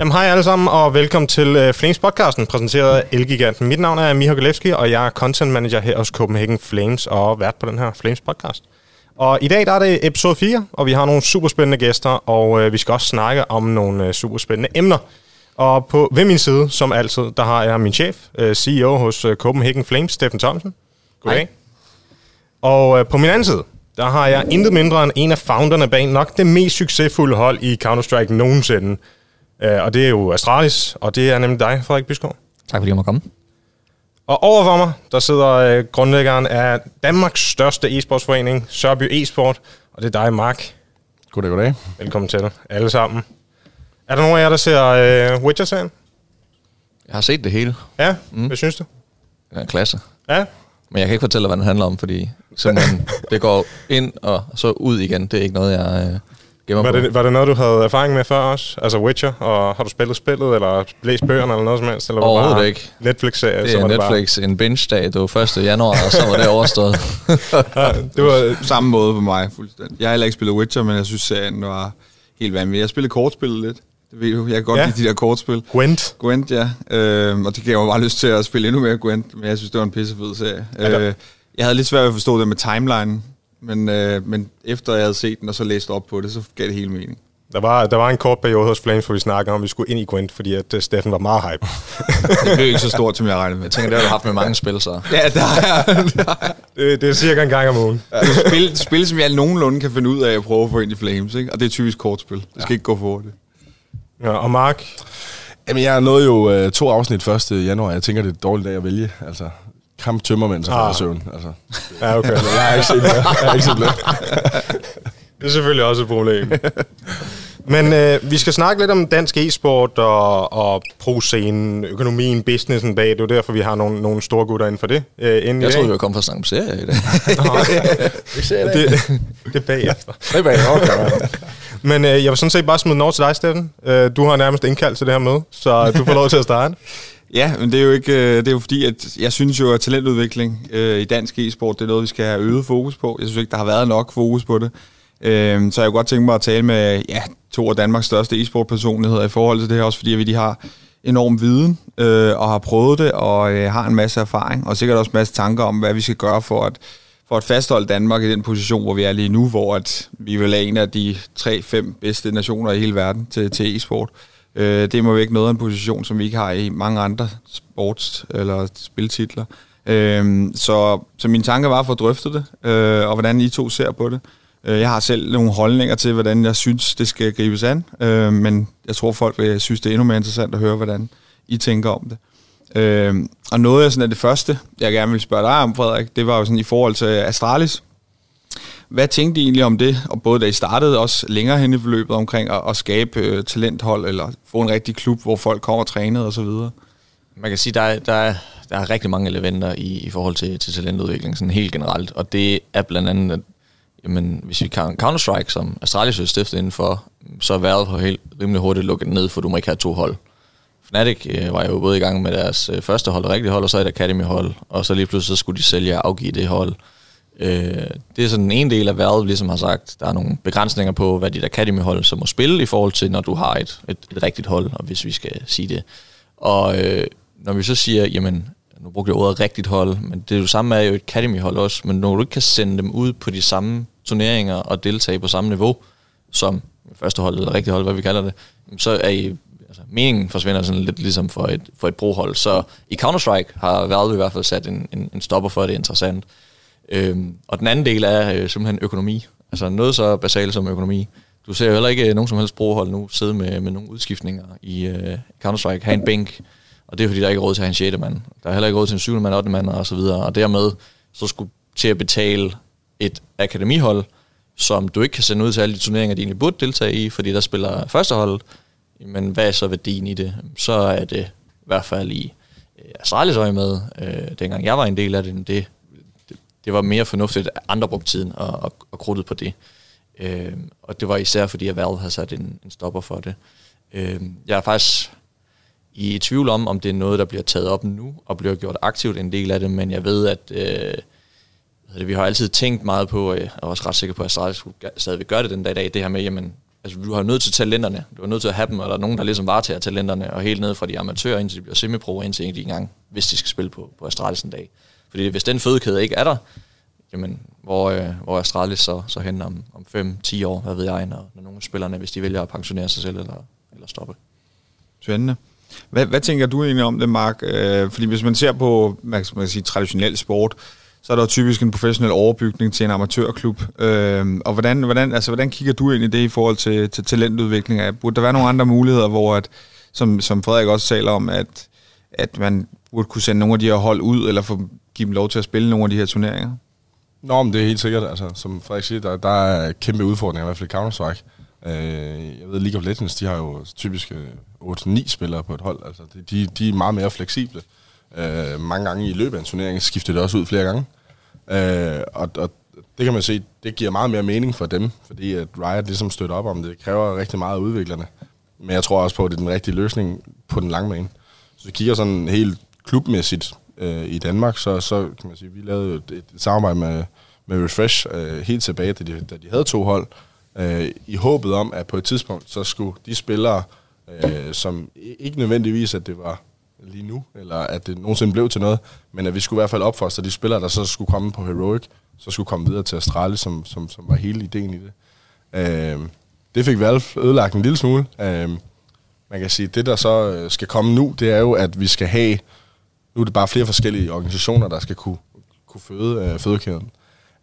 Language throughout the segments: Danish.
Jamen hej alle sammen, og velkommen til uh, Flames podcasten, præsenteret af Elgiganten. Mit navn er Miha Galevski, og jeg er content manager her hos Copenhagen Flames, og vært på den her Flames podcast. Og i dag der er det episode 4, og vi har nogle super spændende gæster, og uh, vi skal også snakke om nogle uh, super spændende emner. Og på ved min side, som altid, der har jeg min chef, uh, CEO hos uh, Copenhagen Flames, Steffen Thomsen. Goddag. Hej. Og uh, på min anden side, der har jeg intet mindre end en af founderne bag nok det mest succesfulde hold i Counter-Strike nogensinde. Uh, og det er jo Astralis, og det er nemlig dig, Frederik Byskov. Tak fordi jeg må komme. Og overfor mig, der sidder uh, grundlæggeren af Danmarks største e-sportsforening, Sørby e-sport, og det er dig, Mark. Goddag, goddag. Velkommen til alle sammen. Er der nogen af jer, der ser uh, Witcher-serien? Jeg har set det hele. Ja, mm. hvad synes du? Det er en klasse. Ja, Men jeg kan ikke fortælle, hvad den handler om, fordi simpelthen, det går ind og så ud igen. Det er ikke noget, jeg øh, gemmer var på. det, var det noget, du havde erfaring med før også? Altså Witcher, og har du spillet spillet, eller læst bøgerne, eller noget som helst? Eller var det Overhovedet bare ikke. Netflix-serie, Det så er var Netflix, en binge-dag. Det var 1. januar, og så var det overstået. Det bare, ja, det var, Samme måde på mig, fuldstændig. Jeg har heller ikke spillet Witcher, men jeg synes, serien var helt vanvittig. Jeg spillede kortspil lidt. Det ved du. Jeg kan godt Ja. lide de der kortspil. Gwent. Gwent, ja. Øhm, og det gav mig bare lyst til at spille endnu mere Gwent, men jeg synes, det var en pissefed serie. Øh, jeg havde lidt svært ved at forstå det med timeline, men, øh, men efter jeg havde set den og så læst op på det, så gav det hele mening. Der var, der var en kort periode hos Flames, hvor vi snakkede om, at vi skulle ind i Gwent, fordi at uh, Steffen var meget hype. Det blev ikke så stort, som jeg regnede med. Jeg tænker, det har du haft med mange spil, så. Ja, der er, der er det, det er cirka en gang om ugen. det er spil, spil, som jeg nogenlunde kan finde ud af at prøve at få ind i Flames, ikke? og det er typisk kortspil. Det skal ikke gå for hurtigt. Ja, og Mark, Jamen, jeg nåede jo øh, to afsnit 1. januar. Jeg tænker, det er et dårligt dag at vælge. Altså, kamp tømmermænd, så Ah. falder i søvn. Altså, ja okay. jeg har ikke set mere. Jeg har ikke set mere. Det er selvfølgelig også et problem. Men øh, vi skal snakke lidt om dansk e-sport og, og pro-scenen, økonomien, businessen bag. Det er jo derfor, vi har nogle, nogle store gutter inden for det. Øh, inden i Jeg troede, vi var kommet for at snakke om serie i dag. det, det er bagefter. Det er bare okay. Men øh, jeg vil sådan set bare smide den over til dig, Steffen. Øh, du har nærmest indkaldt til det her møde, så du får lov til at starte. Ja, men det er jo ikke, øh, det er jo fordi, at jeg synes jo, at talentudvikling øh, i dansk e-sport, det er noget, vi skal have øget fokus på. Jeg synes ikke, der har været nok fokus på det. Øh, så jeg kunne godt tænke mig at tale med ja, to af Danmarks største e-sport-personligheder i forhold til det her, også fordi vi de har enorm viden øh, og har prøvet det og øh, har en masse erfaring og sikkert også en masse tanker om, hvad vi skal gøre for at, for at fastholde Danmark i den position, hvor vi er lige nu, hvor at vi vil er en af de 3-5 bedste nationer i hele verden til, til e-sport. Øh, Øh, det må væk noget af en position, som vi ikke har i mange andre sports- eller spiltitler. Øh, så, så min tanke var for få drøftet det, øh, og hvordan I to ser på det. Øh, jeg har selv nogle holdninger til, hvordan jeg synes, det skal gribes an, øh, men jeg tror, folk vil synes, det er endnu mere interessant at høre, hvordan I tænker om det. Øh, og noget af sådan det første, jeg gerne vil spørge dig om, Frederik, det var jo sådan i forhold til Astralis. Hvad tænkte I egentlig om det, og både da I startede, også længere hen i forløbet omkring at, at skabe øh, talenthold, eller få en rigtig klub, hvor folk kommer og træner og så videre? Man kan sige, der er, der er, der er rigtig mange elementer i, i forhold til, til talentudvikling, sådan helt generelt. Og det er blandt andet, at jamen, hvis vi kan Counter-Strike, som Astralis er stiftet indenfor, så er været på helt rimelig hurtigt lukket ned, for du må ikke have to hold. Fnatic øh, var jo både i gang med deres øh, første hold, rigtige hold, og så et Academy-hold, og så lige pludselig så skulle de sælge og afgive det hold. Øh, det er sådan en ene del af været, ligesom har sagt, der er nogle begrænsninger på, hvad dit Academy-hold så må spille i forhold til, når du har et, et, et rigtigt hold, og hvis vi skal sige det. Og øh, når vi så siger, jamen, nu brugte jeg ordet rigtigt hold, men det er jo samme er jo et Academy-hold også, men når du ikke kan sende dem ud på de samme turneringer og deltage på samme niveau, som første hold eller rigtigt hold, hvad vi kalder det, så er I, altså, meningen forsvinder sådan lidt ligesom for et, for et brohold. Så i Counter-Strike har Valve i hvert fald sat en, en, en stopper for, at det er interessant. Øhm, og den anden del er øh, simpelthen økonomi. Altså noget så basalt som økonomi. Du ser jo heller ikke øh, nogen som helst brohold nu sidde med, med nogle udskiftninger i øh, Counter-Strike, have en bænk, og det er fordi, der ikke er råd til at have en 6. mand. Der er heller ikke råd til en 7. mand, 8. mand og så videre, og dermed så skulle til at betale et akademihold, som du ikke kan sende ud til alle de turneringer, de egentlig burde deltage i, fordi der spiller førstehold, men hvad er så værdien i det? Så er det i hvert fald i øh, Astralis øje med, øh, dengang jeg var en del af det, det, det, var mere fornuftigt, at andre brugte tiden og, og, og krudtet på det. Øh, og det var især fordi, at Valve havde sat en, en stopper for det. Øh, jeg er faktisk i tvivl om, om det er noget, der bliver taget op nu, og bliver gjort aktivt en del af det, men jeg ved, at øh, vi har altid tænkt meget på, øh, og jeg er også ret sikker på, at Astralis skulle ga- stadigvæk gør det den dag i dag, det her med, jamen, altså, du har nødt til talenterne. Du har nødt til at have dem, og der er nogen, der ligesom varetager talenterne, og helt ned fra de amatører, indtil de bliver semipro, indtil de engang, hvis de skal spille på, på Astralis en dag. Fordi hvis den fødekæde ikke er der, jamen, hvor, øh, hvor er Astralis så, så hen om, om 5-10 år, hvad ved jeg, når, når nogle af spillerne, hvis de vælger at pensionere sig selv eller, eller stoppe. Spændende. Hvad, hvad tænker du egentlig om det, Mark? Øh, fordi hvis man ser på man kan sige, traditionel sport, så er der jo typisk en professionel overbygning til en amatørklub. Øh, og hvordan, hvordan, altså, hvordan kigger du ind i det i forhold til, til talentudvikling? Burde der være nogle andre muligheder, hvor, at, som, som Frederik også taler om, at, at man burde kunne sende nogle af de her hold ud, eller få, give dem lov til at spille nogle af de her turneringer? Nå, men det er helt sikkert. Altså, som Frederik siger, der, der er kæmpe udfordringer, i hvert fald i Counter-Strike. Øh, jeg ved, League of Legends, de har jo typisk øh, 8-9 spillere på et hold. Altså, de, de er meget mere fleksible. Øh, mange gange i løbet af en turnering skifter det også ud flere gange. Øh, og, og det kan man se, det giver meget mere mening for dem, fordi at Riot ligesom støtter op om det. Det kræver rigtig meget af udviklerne. Men jeg tror også på, at det er den rigtige løsning på den lange bane. Så vi kigger sådan helt klubmæssigt øh, i Danmark, så, så kan man sige, vi lavede et, et samarbejde med, med Refresh øh, helt tilbage, da de, da de havde to hold, øh, i håbet om, at på et tidspunkt, så skulle de spillere, øh, som ikke nødvendigvis, at det var lige nu, eller at det nogensinde blev til noget, men at vi skulle i hvert fald opfostre de spillere, der så skulle komme på Heroic, så skulle komme videre til Astralis, som, som, som var hele ideen i det. Øh, det fik Valve ødelagt en lille smule. Øh, man kan sige, det der så øh, skal komme nu, det er jo, at vi skal have, nu er det bare flere forskellige organisationer, der skal kunne, kunne føde øh, fødekæden.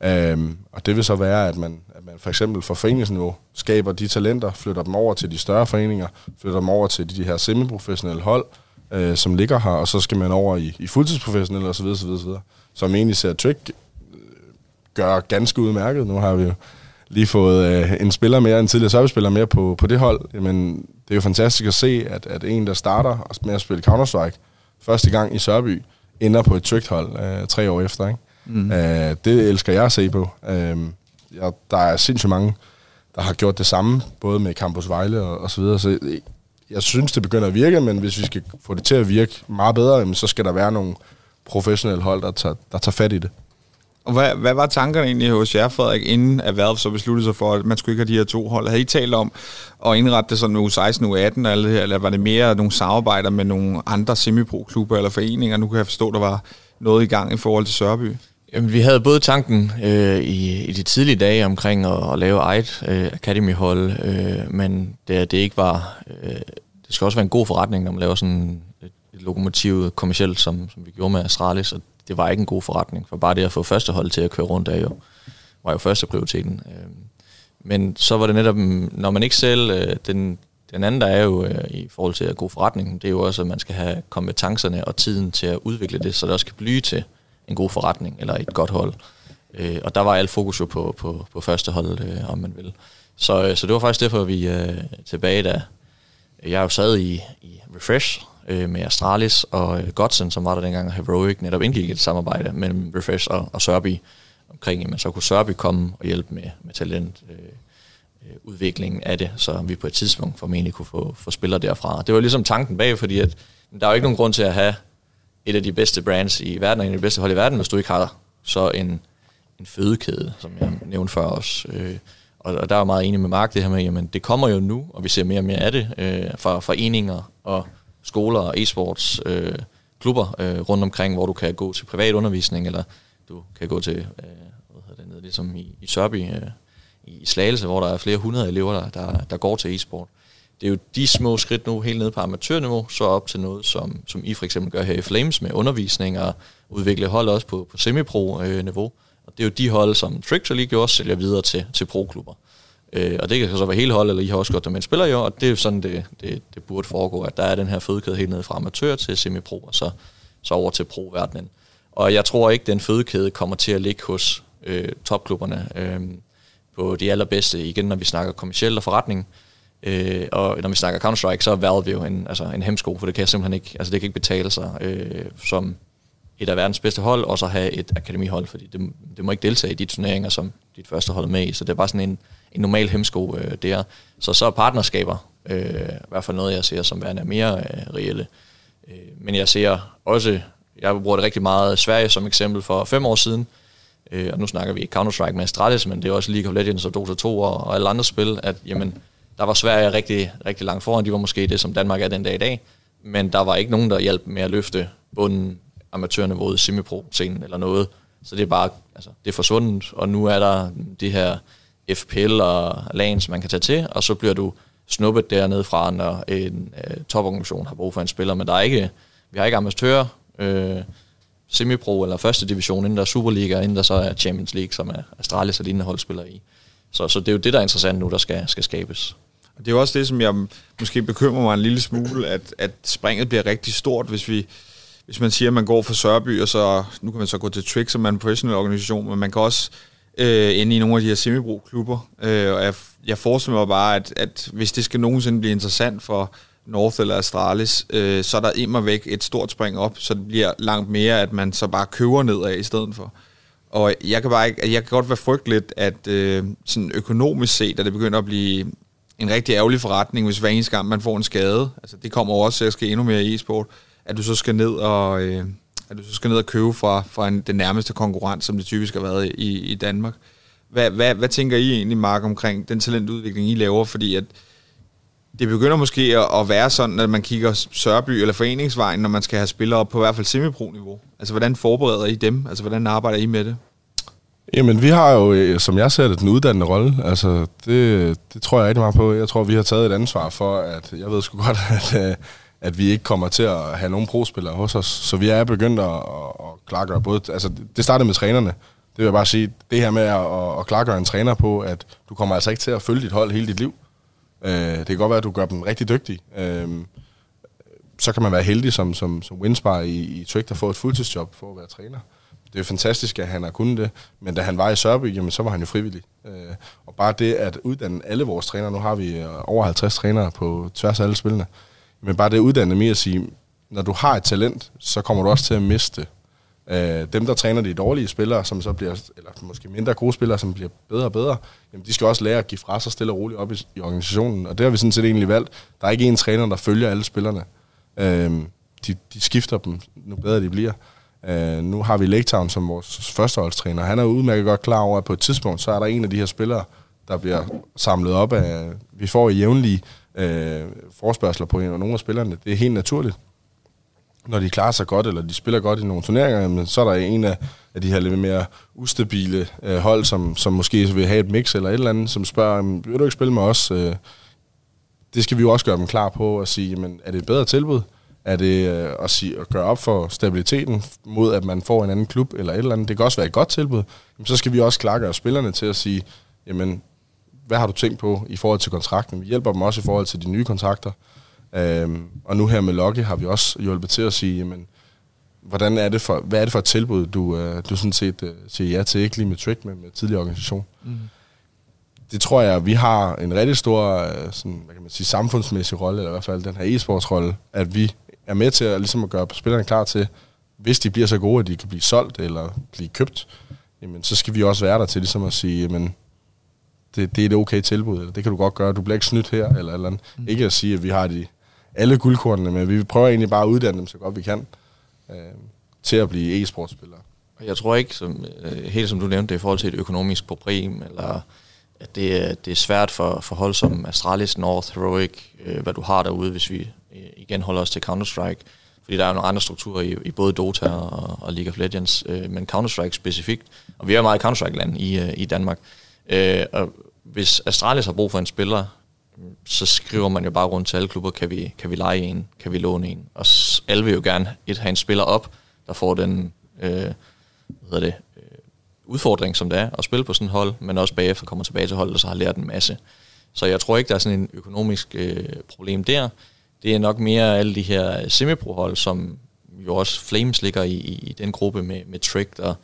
Øhm, og det vil så være, at man, at man for eksempel for foreningsniveau skaber de talenter, flytter dem over til de større foreninger, flytter dem over til de, de her semiprofessionelle hold, øh, som ligger her, og så skal man over i, i fuldtidsprofessionelle osv. osv., osv. Som egentlig ser Trick øh, gør ganske udmærket. Nu har vi jo lige fået øh, en spiller mere, en tidligere servicespiller mere på, på det hold. Jamen, det er jo fantastisk at se, at, at en, der starter med at spille Counter-Strike første gang i Sørby, ender på et Trick-hold øh, tre år efter, ikke? Mm. Øh, det elsker jeg at se på. Øh, ja, der er sindssygt mange, der har gjort det samme, både med Campus Vejle og, og så videre. Så jeg synes, det begynder at virke, men hvis vi skal få det til at virke meget bedre, jamen, så skal der være nogle professionelle hold, der tager, der tager fat i det. Og hvad, hvad var tankerne egentlig hos jer, Frederik, inden at Valve så besluttede sig for, at man skulle ikke have de her to hold? Havde I talt om at indrette det sådan nu 16 u 18 eller, eller var det mere nogle samarbejder med nogle andre semipro-klubber eller foreninger? Nu kan jeg forstå, der var noget i gang i forhold til Sørby. Jamen, vi havde både tanken øh, i, i de tidlige dage omkring at, at lave eget øh, Academy-hold, øh, men det, det ikke var... Øh, det skal også være en god forretning, når man laver sådan et, et lokomotiv kommercielt, som, som vi gjorde med Astralis, og det var ikke en god forretning, for bare det at få første hold til at køre rundt er jo, var jo første prioriteten. Øh, men så var det netop, når man ikke selv... Øh, den, den anden, der er jo øh, i forhold til at god forretning, det er jo også, at man skal have kompetencerne og tiden til at udvikle det, så det også kan blive til en god forretning eller et godt hold. Øh, og der var alt fokus jo på, på, på første hold, øh, om man vil. Så, øh, så det var faktisk derfor, vi øh, tilbage, da jeg jo sad i, i Refresh øh, med Astralis og øh, Godsen, som var der dengang, og Heroic netop indgik et samarbejde mellem Refresh og, og Sørby omkring, at man så kunne Sørby komme og hjælpe med, med talent, øh, øh, udviklingen af det, så vi på et tidspunkt formentlig kunne få, få spillere derfra. Det var ligesom tanken bag, fordi at, der er jo ikke nogen grund til at have et af de bedste brands i verden, og en af de bedste hold i verden, hvis du ikke har så en, en fødekæde, som jeg nævnte før også. Øh, og, og der er jeg meget enig med Mark, det her med, jamen det kommer jo nu, og vi ser mere og mere af det, øh, fra foreninger og skoler og e-sports øh, klubber øh, rundt omkring, hvor du kan gå til privat undervisning, eller du kan gå til, øh, hvad hedder det nede, ligesom i, i Sørby, øh, i Slagelse, hvor der er flere hundrede elever, der, der, der går til e-sport det er jo de små skridt nu helt ned på amatørniveau, så op til noget, som, som I for eksempel gør her i Flames med undervisning og udvikle hold også på, på semi-pro-niveau. Øh, og det er jo de hold, som Trick lige gjorde, sælger videre til, til pro-klubber. Øh, og det kan så være hele hold, eller I har også gjort det med en spiller jo, og det er sådan, det, det, det burde foregå, at der er den her fødekæde helt ned fra amatør til semi-pro, og så, så over til pro-verdenen. Og jeg tror ikke, den fødekæde kommer til at ligge hos øh, topklubberne øh, på de allerbedste, igen når vi snakker kommersielt og forretning, Øh, og når vi snakker Counter-Strike, så er Valve jo en, altså en hemsko, for det kan simpelthen ikke, altså det kan ikke betale sig øh, som et af verdens bedste hold, og så have et akademihold, fordi det, det må ikke deltage i de turneringer, som dit første hold med i, så det er bare sådan en, en normal hemsko øh, der. Så så er partnerskaber øh, i hvert fald noget, jeg ser som værende mere øh, reelle. Øh, men jeg ser også, jeg bruger det rigtig meget Sverige som eksempel for fem år siden, øh, og nu snakker vi Counter-Strike med Astralis, men det er også League of Legends og Dota 2 og, og alle andre spil, at jamen, der var Sverige rigtig, rigtig langt foran. De var måske det, som Danmark er den dag i dag. Men der var ikke nogen, der hjalp med at løfte bunden amatørniveauet, semipro-scenen eller noget. Så det er bare, altså, det er forsvundet, og nu er der det her FPL og lands, man kan tage til, og så bliver du snuppet dernede fra, når en øh, toporganisation har brug for en spiller, men der er ikke, vi har ikke amatører, øh, semipro eller første division, inden der er Superliga, inden der så er Champions League, som er Astralis og lignende holdspillere i. Så, så det er jo det, der er interessant nu, der skal, skal skabes. Det er jo også det, som jeg måske bekymrer mig en lille smule, at, at springet bliver rigtig stort, hvis vi hvis man siger, at man går for Sørby, og så, nu kan man så gå til Trick, som er en professionel organisation, men man kan også øh, inde i nogle af de her semibro-klubber. Øh, og jeg, jeg forestiller mig bare, at, at hvis det skal nogensinde blive interessant for North eller Astralis, øh, så er der immer væk et stort spring op, så det bliver langt mere, at man så bare køber nedad i stedet for. Og jeg kan bare ikke, jeg kan godt være frygteligt, at øh, sådan økonomisk set, at det begynder at blive en rigtig ærgerlig forretning, hvis hver eneste gang man får en skade. Altså, det kommer også til at ske endnu mere i e-sport, at du så skal ned og, øh, at du så skal ned og købe fra, fra en, den nærmeste konkurrent, som det typisk har været i, i Danmark. Hvad, hvad, hvad tænker I egentlig, Mark, omkring den talentudvikling, I laver? Fordi at det begynder måske at, at være sådan, at man kigger Sørby eller Foreningsvejen, når man skal have spillere op på i hvert fald semipro-niveau. Altså, hvordan forbereder I dem? Altså, hvordan arbejder I med det? Jamen, vi har jo, øh, som jeg ser det, den uddannende rolle. Altså, det, det tror jeg rigtig meget på. Jeg tror, vi har taget et ansvar for, at jeg ved sgu godt, at, øh, at vi ikke kommer til at have nogen prospillere hos os. Så vi er begyndt at, at klargøre både... Altså, det startede med trænerne. Det vil jeg bare sige. Det her med at, at klargøre en træner på, at du kommer altså ikke til at følge dit hold hele dit liv. Øh, det kan godt være, at du gør dem rigtig dygtige. Øh, så kan man være heldig som, som, som Winspar i, i Trick, der får et fuldtidsjob for at være træner det er fantastisk, at han har kunnet det, men da han var i Sørby, jamen, så var han jo frivillig. Øh, og bare det at uddanne alle vores trænere, nu har vi øh, over 50 trænere på tværs af alle spillene, men bare det uddannede mig at sige, når du har et talent, så kommer du også til at miste øh, dem, der træner de dårlige spillere, som så bliver, eller måske mindre gode spillere, som bliver bedre og bedre, jamen de skal også lære at give fra sig stille og roligt op i, i organisationen. Og det har vi sådan set egentlig valgt. Der er ikke en træner, der følger alle spillerne. Øh, de, de skifter dem, nu bedre de bliver. Øh, nu har vi Lake som vores førsteholdstræner. Han er udmærket godt klar over, at på et tidspunkt, så er der en af de her spillere, der bliver samlet op af... Vi får jævnlige øh, forspørgseler på nogle af spillerne. Det er helt naturligt. Når de klarer sig godt, eller de spiller godt i nogle turneringer, jamen, så er der en af, af de her lidt mere ustabile øh, hold, som, som måske vil have et mix eller et eller andet, som spørger, vil du ikke spille med os? Øh, det skal vi jo også gøre dem klar på og sige, jamen, er det et bedre tilbud? Er det øh, at, sige, at gøre op for stabiliteten mod, at man får en anden klub eller et eller andet? Det kan også være et godt tilbud. Jamen, så skal vi også klargøre spillerne til at sige, jamen, hvad har du tænkt på i forhold til kontrakten? Vi hjælper dem også i forhold til de nye kontrakter. Øhm, og nu her med Logge har vi også hjulpet til at sige, jamen, hvordan er det for, hvad er det for et tilbud, du, øh, du sådan set øh, siger ja til, ikke lige med Trick, men med tidligere organisation? Mm. Det tror jeg, vi har en rigtig stor øh, sådan, hvad kan man sige, samfundsmæssig rolle, eller i hvert fald den her e-sportsrolle, at vi er med til at, ligesom at gøre spillerne klar til, hvis de bliver så gode, at de kan blive solgt eller blive købt, jamen, så skal vi også være der til ligesom at sige, jamen, det, det er et okay tilbud, eller det kan du godt gøre, du bliver ikke snydt her, eller eller andet. Mm. Ikke at sige, at vi har de, alle guldkornene, men vi prøver egentlig bare at uddanne dem så godt vi kan, øh, til at blive e-sportspillere. Jeg tror ikke, som, øh, helt som du nævnte, det er i forhold til et økonomisk problem, eller at det, er, det er svært for, for hold som Astralis, North, Heroic, øh, hvad du har derude, hvis vi øh, igen holder os til Counter-Strike. Fordi der er nogle andre strukturer i, i både Dota og, og League of Legends, øh, men Counter-Strike specifikt. Og vi er meget Counter-Strike-land i, øh, i Danmark. Øh, Øh, og hvis Astralis har brug for en spiller, så skriver man jo bare rundt til alle klubber, kan vi, kan vi lege en, kan vi låne en. Og alle vil jo gerne et, have en spiller op, der får den øh, hvad hedder det, øh, udfordring, som det er at spille på sådan et hold, men også bagefter kommer tilbage til holdet, og så har lært en masse. Så jeg tror ikke, der er sådan en økonomisk øh, problem der. Det er nok mere alle de her semipro-hold, som jo også Flames ligger i, i den gruppe med, med Trick og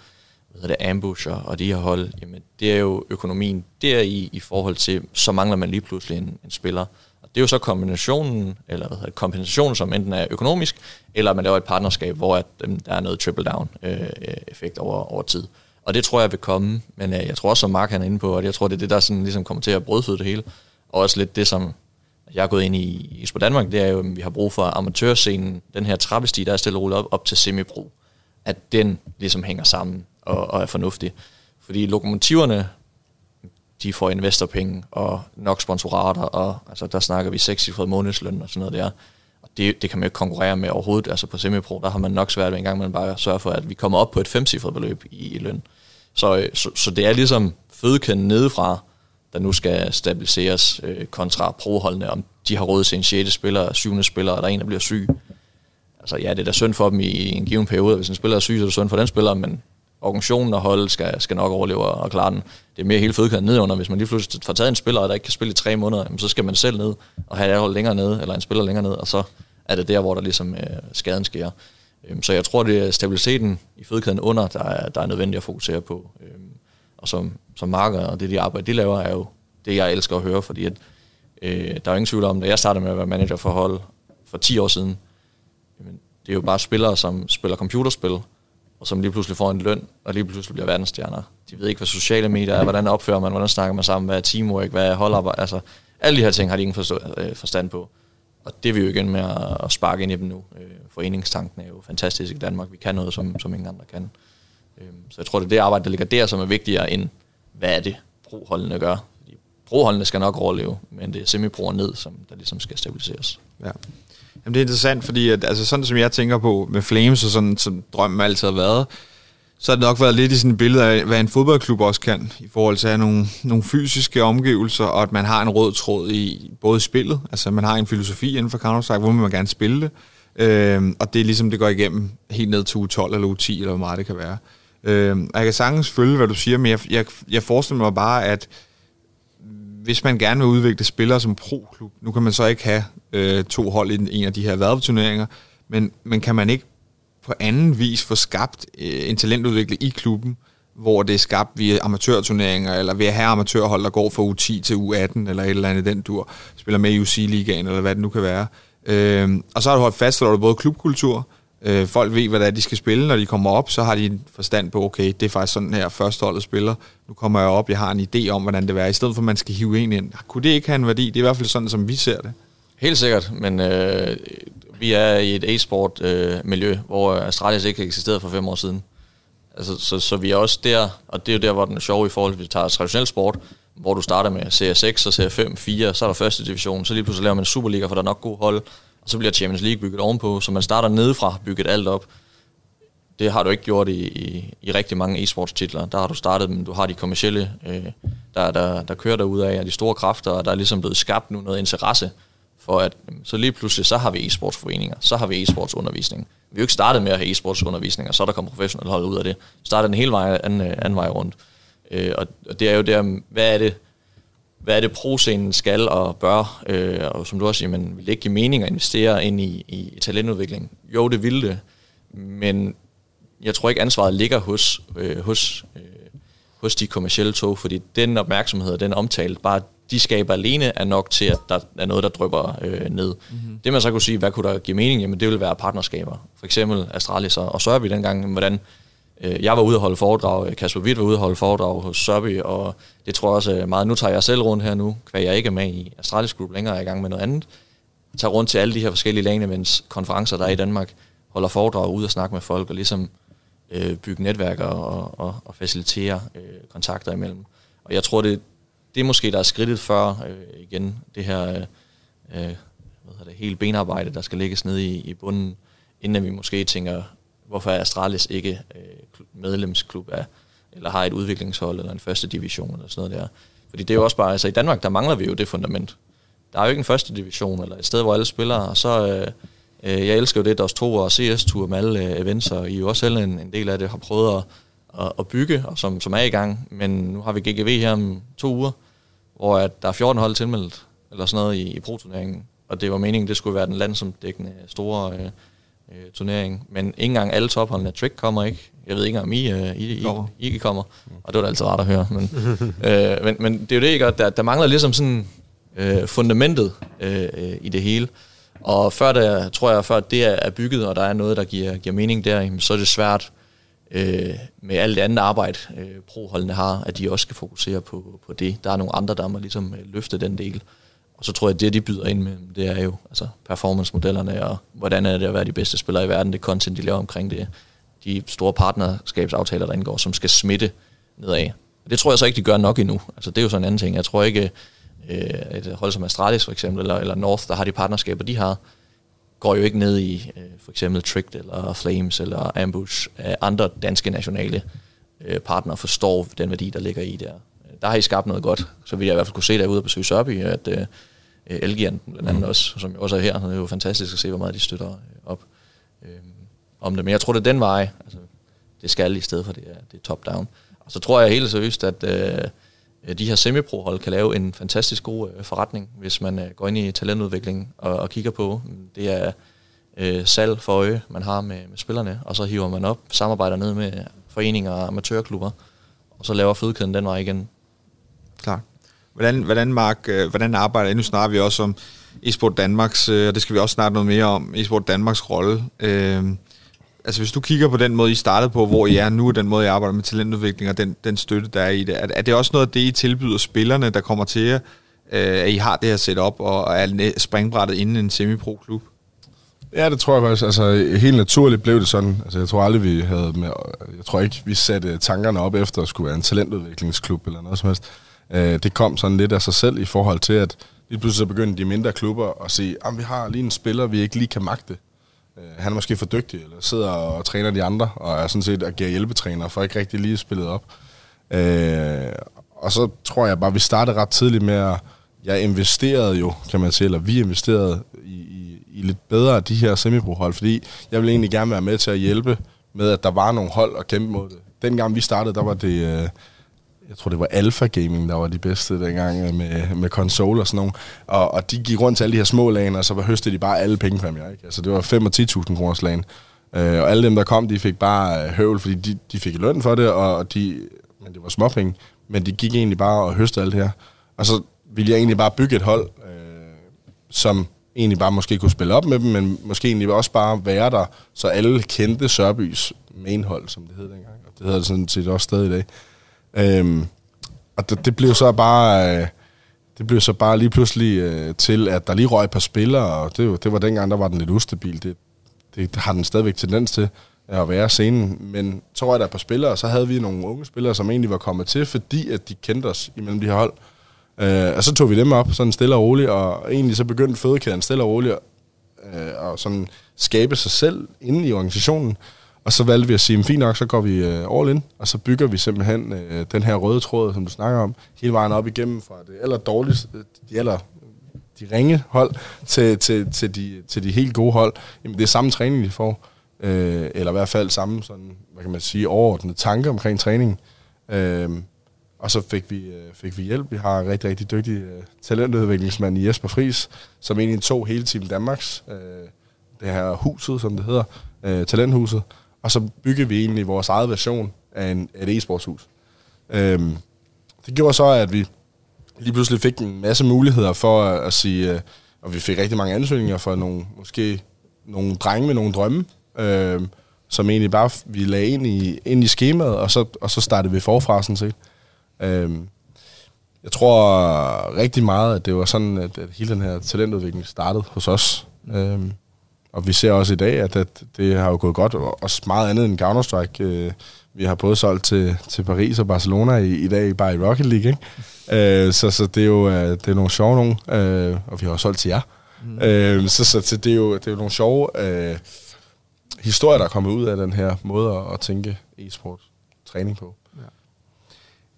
hvad det, Ambusher og de her hold. Jamen, det er jo økonomien der i, i forhold til, så mangler man lige pludselig en, en spiller. Og det er jo så kombinationen, eller hvad hedder det, kompensationen, som enten er økonomisk, eller man laver et partnerskab, hvor at, øhm, der er noget triple-down-effekt øh, over, over tid. Og det tror jeg vil komme, men øh, jeg tror også, som Mark han er inde på, at jeg tror, det er det, der sådan, ligesom kommer til at brødføde det hele. Og også lidt det, som jeg er gået ind i Expo Danmark, det er jo, at vi har brug for amatørscenen, den her trappestige, der er stille og op, op til semipro, at den ligesom hænger sammen og, og er fornuftig. Fordi lokomotiverne, de får investorpenge og nok sponsorater, og altså, der snakker vi 6 månedsløn og sådan noget der. Og det, det kan man jo ikke konkurrere med overhovedet. Altså på semipro, der har man nok svært ved en gang, man bare sørge for, at vi kommer op på et femcifret beløb i, i løn. Så, så, så det er ligesom fødekæden nedefra, der nu skal stabiliseres øh, kontra proholdene, om de har råd til en 6. spiller, 7. spiller, og der er en, der bliver syg. Altså ja, det er da synd for dem i en given periode, hvis en spiller er syg, så er det synd for den spiller, men organisationen og holdet skal, skal nok overleve og klare den. Det er mere hele fødekæden nedunder. Hvis man lige pludselig får taget en spiller, der ikke kan spille i tre måneder, så skal man selv ned og have et hold længere ned, eller en spiller længere ned, og så er det der, hvor der ligesom øh, skaden sker. Øhm, så jeg tror, det er stabiliteten i fødekæden under, der er, der er nødvendigt at fokusere på. Øhm, og som, som marker og det, de arbejder, de laver, er jo det, jeg elsker at høre, fordi at, øh, der er jo ingen tvivl om, da jeg startede med at være manager for hold for 10 år siden, jamen, det er jo bare spillere, som spiller computerspil, og som lige pludselig får en løn, og lige pludselig bliver verdensstjerner. De ved ikke, hvad sociale medier er, hvordan opfører man, hvordan snakker man sammen, hvad er teamwork, hvad er holdarbejde, altså alle de her ting har de ingen forstå, øh, forstand på. Og det er vi jo igen med at, sparke ind i dem nu. Øh, foreningstanken er jo fantastisk i Danmark. Vi kan noget, som, som ingen andre kan. Øh, så jeg tror, det er det arbejde, der ligger der, som er vigtigere end, hvad er det, broholdene gør. Fordi broholdene skal nok overleve, men det er semiproer ned, som der ligesom skal stabiliseres. Ja. Jamen, det er interessant, fordi at, altså, sådan som jeg tænker på med Flames, og sådan som drømmen altid har været, så har det nok været lidt i sådan et billede af, hvad en fodboldklub også kan, i forhold til at have nogle, nogle fysiske omgivelser, og at man har en rød tråd i både spillet, altså man har en filosofi inden for Counter-Strike, hvor man gerne spille det, øh, og det er ligesom, det går igennem helt ned til uge 12 eller uge 10, eller hvor meget det kan være. Øh, og jeg kan sagtens følge, hvad du siger, men jeg, jeg, jeg forestiller mig bare, at hvis man gerne vil udvikle spillere som pro-klub, nu kan man så ikke have øh, to hold i en af de her værveturneringer, men, men kan man ikke på anden vis få skabt øh, en talentudvikling i klubben, hvor det er skabt via amatørturneringer, eller ved at have amatørhold, der går fra U10 til U18, eller et eller andet den dur, spiller med i UC-ligaen, eller hvad det nu kan være. Øh, og så har du holdt fast, at du både klubkultur, øh, folk ved, hvad det er, de skal spille, når de kommer op, så har de en forstand på, okay, det er faktisk sådan her, førsteholdet spiller, nu kommer jeg op, jeg har en idé om, hvordan det er, i stedet for, at man skal hive en ind. Kunne det ikke have en værdi? Det er i hvert fald sådan, som vi ser det. Helt sikkert, men øh, vi er i et e-sport øh, miljø, hvor Astralis ikke eksisterede for fem år siden. Altså, så, så vi er også der, og det er jo der, hvor den er sjov i forhold til, at vi tager traditionel sport, hvor du starter med CS6 og CS5, 4, så er der første division, så lige pludselig laver man Superliga, for der er nok god hold, og så bliver Champions League bygget ovenpå, så man starter nedefra, bygget alt op. Det har du ikke gjort i, i, i rigtig mange e-sports titler. Der har du startet, men du har de kommercielle, øh, der, der, der kører derude af, og de store kræfter, og der er ligesom blevet skabt nu noget interesse for at så lige pludselig, så har vi e-sportsforeninger, så har vi e-sportsundervisning. Vi har jo ikke startet med at have e-sportsundervisning, og så er der kommet professionelle hold ud af det. Vi startede den hele vej, anden, øh, anden vej rundt. Øh, og, og det er jo der, hvad er det, hvad er det pro-scenen skal og bør, øh, og som du også siger, man vil ikke give mening at investere ind i, i talentudvikling? Jo, det ville det, men jeg tror ikke ansvaret ligger hos, øh, hos, øh, hos de kommercielle tog, fordi den opmærksomhed og den omtale, bare de skaber alene er nok til, at der er noget, der drøber øh, ned. Mm-hmm. Det man så kunne sige, hvad kunne der give mening? Jamen det vil være partnerskaber. For eksempel Astralis og, og Sørby dengang, hvordan Øh, jeg var ude at holde foredrag, øh, Kasper Witt var ude at holde foredrag hos Sørby, og det tror jeg også øh, meget, nu tager jeg selv rundt her nu, hvad jeg ikke er med i Astralis Group længere, er i gang med noget andet. Jeg tager rundt til alle de her forskellige lane konferencer, der er i Danmark, holder foredrag ude og snakke med folk, og ligesom øh, bygge netværker og, og, og facilitere øh, kontakter imellem. Og jeg tror, det, det er måske, der er skridtet før øh, igen, det her øh, hvad hedder det, hele benarbejde, der skal lægges ned i, i bunden, inden vi måske tænker, hvorfor er Astralis ikke øh, medlemsklub af, eller har et udviklingshold, eller en første division, eller sådan noget der. Fordi det er jo også bare, altså i Danmark, der mangler vi jo det fundament. Der er jo ikke en første division, eller et sted, hvor alle spiller, og så, øh, øh jeg elsker jo det, DOS 2 og CS-tur med alle øh, events, og I er jo også selv en, en del af det, har prøvet at at, at bygge, og som, som er i gang. Men nu har vi GGV her om to uger, hvor at der er 14 hold tilmeldt, eller sådan noget i, i pro-turneringen. Og det var meningen, det skulle være den landsomdækkende store øh, øh, turnering. Men ikke engang alle topholdene. Trick kommer ikke. Jeg ved ikke om I, øh, I, I, I, I kommer. Og det var da altid rart at høre. Men, øh, men, men det er jo det, ikke? Der, der mangler ligesom sådan øh, fundamentet øh, øh, i det hele. Og før det, tror jeg, før det er bygget, og der er noget, der giver, giver mening der, så er det svært øh, med alt det andet arbejde, øh, proholdene har, at de også skal fokusere på, på det. Der er nogle andre, der må ligesom øh, løfte den del. Og så tror jeg, at det, de byder ind med, det er jo altså performance-modellerne, og hvordan er det at være de bedste spillere i verden, det content, de laver omkring det, de store partnerskabsaftaler, der indgår, som skal smitte nedad. Det tror jeg så ikke, de gør nok endnu. Altså, det er jo sådan en anden ting. Jeg tror ikke, øh, et hold som Astralis for eksempel, eller, eller North, der har de partnerskaber, de har, går jo ikke ned i øh, for eksempel Tricked eller Flames eller Ambush. af andre danske nationale øh, partnere forstår den værdi, der ligger i der. Der har I skabt noget godt, så vil jeg i hvert fald kunne se derude og besøge Sørby, at øh, Elgiganten blandt andet mm. også, som også er her. Det er jo fantastisk at se, hvor meget de støtter øh, op øh, om det. Men jeg tror, det er den vej, altså, det skal i stedet for det er, det er top-down. Og så tror jeg helt seriøst, at øh, de her semipro-hold kan lave en fantastisk god øh, forretning, hvis man øh, går ind i talentudvikling og, og kigger på, det er øh, salg for øje, man har med, med spillerne, og så hiver man op, samarbejder ned med foreninger og amatørklubber, og så laver fødekæden den vej igen. Klar. Hvordan, hvordan, Mark, øh, hvordan arbejder I? Nu snakker vi også om eSport Danmarks, øh, og det skal vi også snakke noget mere om, eSport Danmarks rolle. Øh, altså hvis du kigger på den måde, I startede på, hvor I er nu, den måde, I arbejder med talentudvikling og den, den støtte, der er i det, er, er det også noget af det, I tilbyder spillerne, der kommer til jer, øh, at I har det her setup og er springbrættet inden en semi-pro-klub? Ja, det tror jeg faktisk. Altså, helt naturligt blev det sådan. Altså, jeg tror aldrig, vi havde med... Jeg tror ikke, vi satte tankerne op efter at skulle være en talentudviklingsklub eller noget som helst. Øh, det kom sådan lidt af sig selv i forhold til, at lige pludselig så begyndte de mindre klubber at sige, at vi har lige en spiller, vi ikke lige kan magte. Øh, han er måske for dygtig, eller sidder og træner de andre, og er sådan set agerer hjælpetræner, for ikke rigtig lige spillet op. Øh, og så tror jeg bare, vi startede ret tidligt med at, jeg investerede jo, kan man sige, eller vi investerede i, i, i lidt bedre af de her semiprohold, fordi jeg ville egentlig gerne være med til at hjælpe med, at der var nogle hold at kæmpe mod det. Dengang vi startede, der var det, øh, jeg tror det var Alpha Gaming, der var de bedste dengang øh, med, med konsol og sådan nogle. Og, og de gik rundt til alle de her små lagen, og så var høstede de bare alle pengepræmier. Ikke? Altså det var 5 og 10.000 kroners lagen. Øh, og alle dem, der kom, de fik bare høvel, høvl, fordi de, de fik løn for det, og de, men det var småpenge. Men de gik egentlig bare og høstede alt det her. Og så ville jeg egentlig bare bygge et hold, øh, som egentlig bare måske kunne spille op med dem, men måske egentlig også bare være der, så alle kendte Sørbys mainhold, som det hed dengang. Og det hedder det sådan set også stadig i dag. Øhm, og det, det blev så bare... Øh, det blev så bare lige pludselig øh, til, at der lige røg et par spillere, og det, det var dengang, der var den lidt ustabil. Det, det har den stadigvæk tendens til at være scenen. Men så røg der et par spillere, og så havde vi nogle unge spillere, som egentlig var kommet til, fordi at de kendte os imellem de her hold. Øh, og så tog vi dem op, sådan stille og roligt, og egentlig så begyndte fødekæden stille og roligt, øh, og sådan skabe sig selv inde i organisationen. Og så valgte vi at sige, fint nok, så går vi øh, all in, og så bygger vi simpelthen øh, den her røde tråd, som du snakker om, hele vejen op igennem fra det aller dårligste, øh, de aller de ringe hold til, til, til, de, til de helt gode hold. Jamen, det er samme træning, de får. Eller i hvert fald samme sådan, hvad kan man sige, overordnede tanke omkring træningen. Uh, og så fik vi, fik vi hjælp. Vi har en rigtig, rigtig dygtig uh, talentudviklingsmand i Jesper Fris, som egentlig tog hele Team Danmarks, uh, det her huset, som det hedder, uh, talenthuset, og så byggede vi egentlig vores eget version af, en, af et e-sportshus. Øhm, det gjorde så, at vi lige pludselig fik en masse muligheder for at, at sige, øh, og vi fik rigtig mange ansøgninger for nogle, måske nogle drenge med nogle drømme, øh, som egentlig bare vi lagde ind i, ind i skemaet, og så, og så startede vi forfra sådan set. Øhm, jeg tror rigtig meget, at det var sådan, at, at hele den her talentudvikling startede hos os. Øhm, og vi ser også i dag, at, at det har jo gået godt, og også meget andet end Counter-Strike. Øh, vi har både solgt til, til Paris og Barcelona i, i dag, bare i Rocket League, ikke? Øh, så, så det er jo øh, det er nogle sjove nogle, øh, og vi har også solgt til jer. Mm. Øh, så, så, så det, er jo, det er jo nogle sjove øh, historier, der er kommet ud af den her måde at, at tænke e-sport træning på. Ja.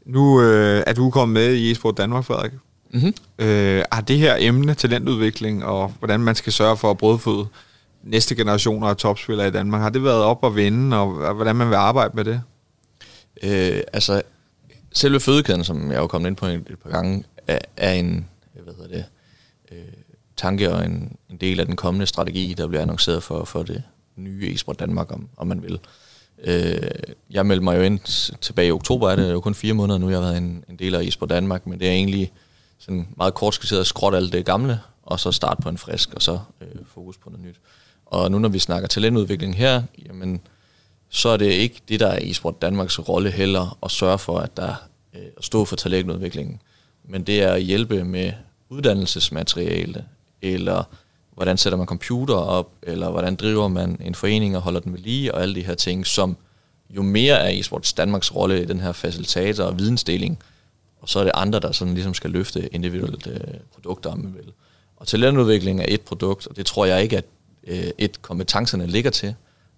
Nu øh, er du kommet med i e-sport Danmark, Frederik. Mm-hmm. Øh, har det her emne, talentudvikling, og hvordan man skal sørge for at brødføde næste generationer af topspillere i Danmark. Har det været op og vende, og hvordan man vil arbejde med det? Øh, altså, selve fødekæden, som jeg har kommet ind på et, et par gange, er, er en hvad hedder det, øh, tanke og en, en del af den kommende strategi, der bliver annonceret for, for det nye Esport Danmark, om, om man vil. Øh, jeg meldte mig jo ind tilbage i oktober, er det jo kun fire måneder nu, jeg har været en, en del af Esport Danmark, men det er egentlig sådan meget kort skitseret at skråtte alt det gamle, og så starte på en frisk, og så øh, fokus på noget nyt. Og nu når vi snakker talentudvikling her, jamen, så er det ikke det, der er eSport Danmarks rolle heller at sørge for, at der øh, står for talentudviklingen. Men det er at hjælpe med uddannelsesmateriale, eller hvordan sætter man computer op, eller hvordan driver man en forening og holder den ved lige, og alle de her ting, som jo mere er eSports Danmarks rolle i den her facilitator og vidensdeling, og så er det andre, der sådan ligesom skal løfte individuelle øh, produkter, om man vil. Og talentudvikling er et produkt, og det tror jeg ikke, at øh, et kompetencerne ligger til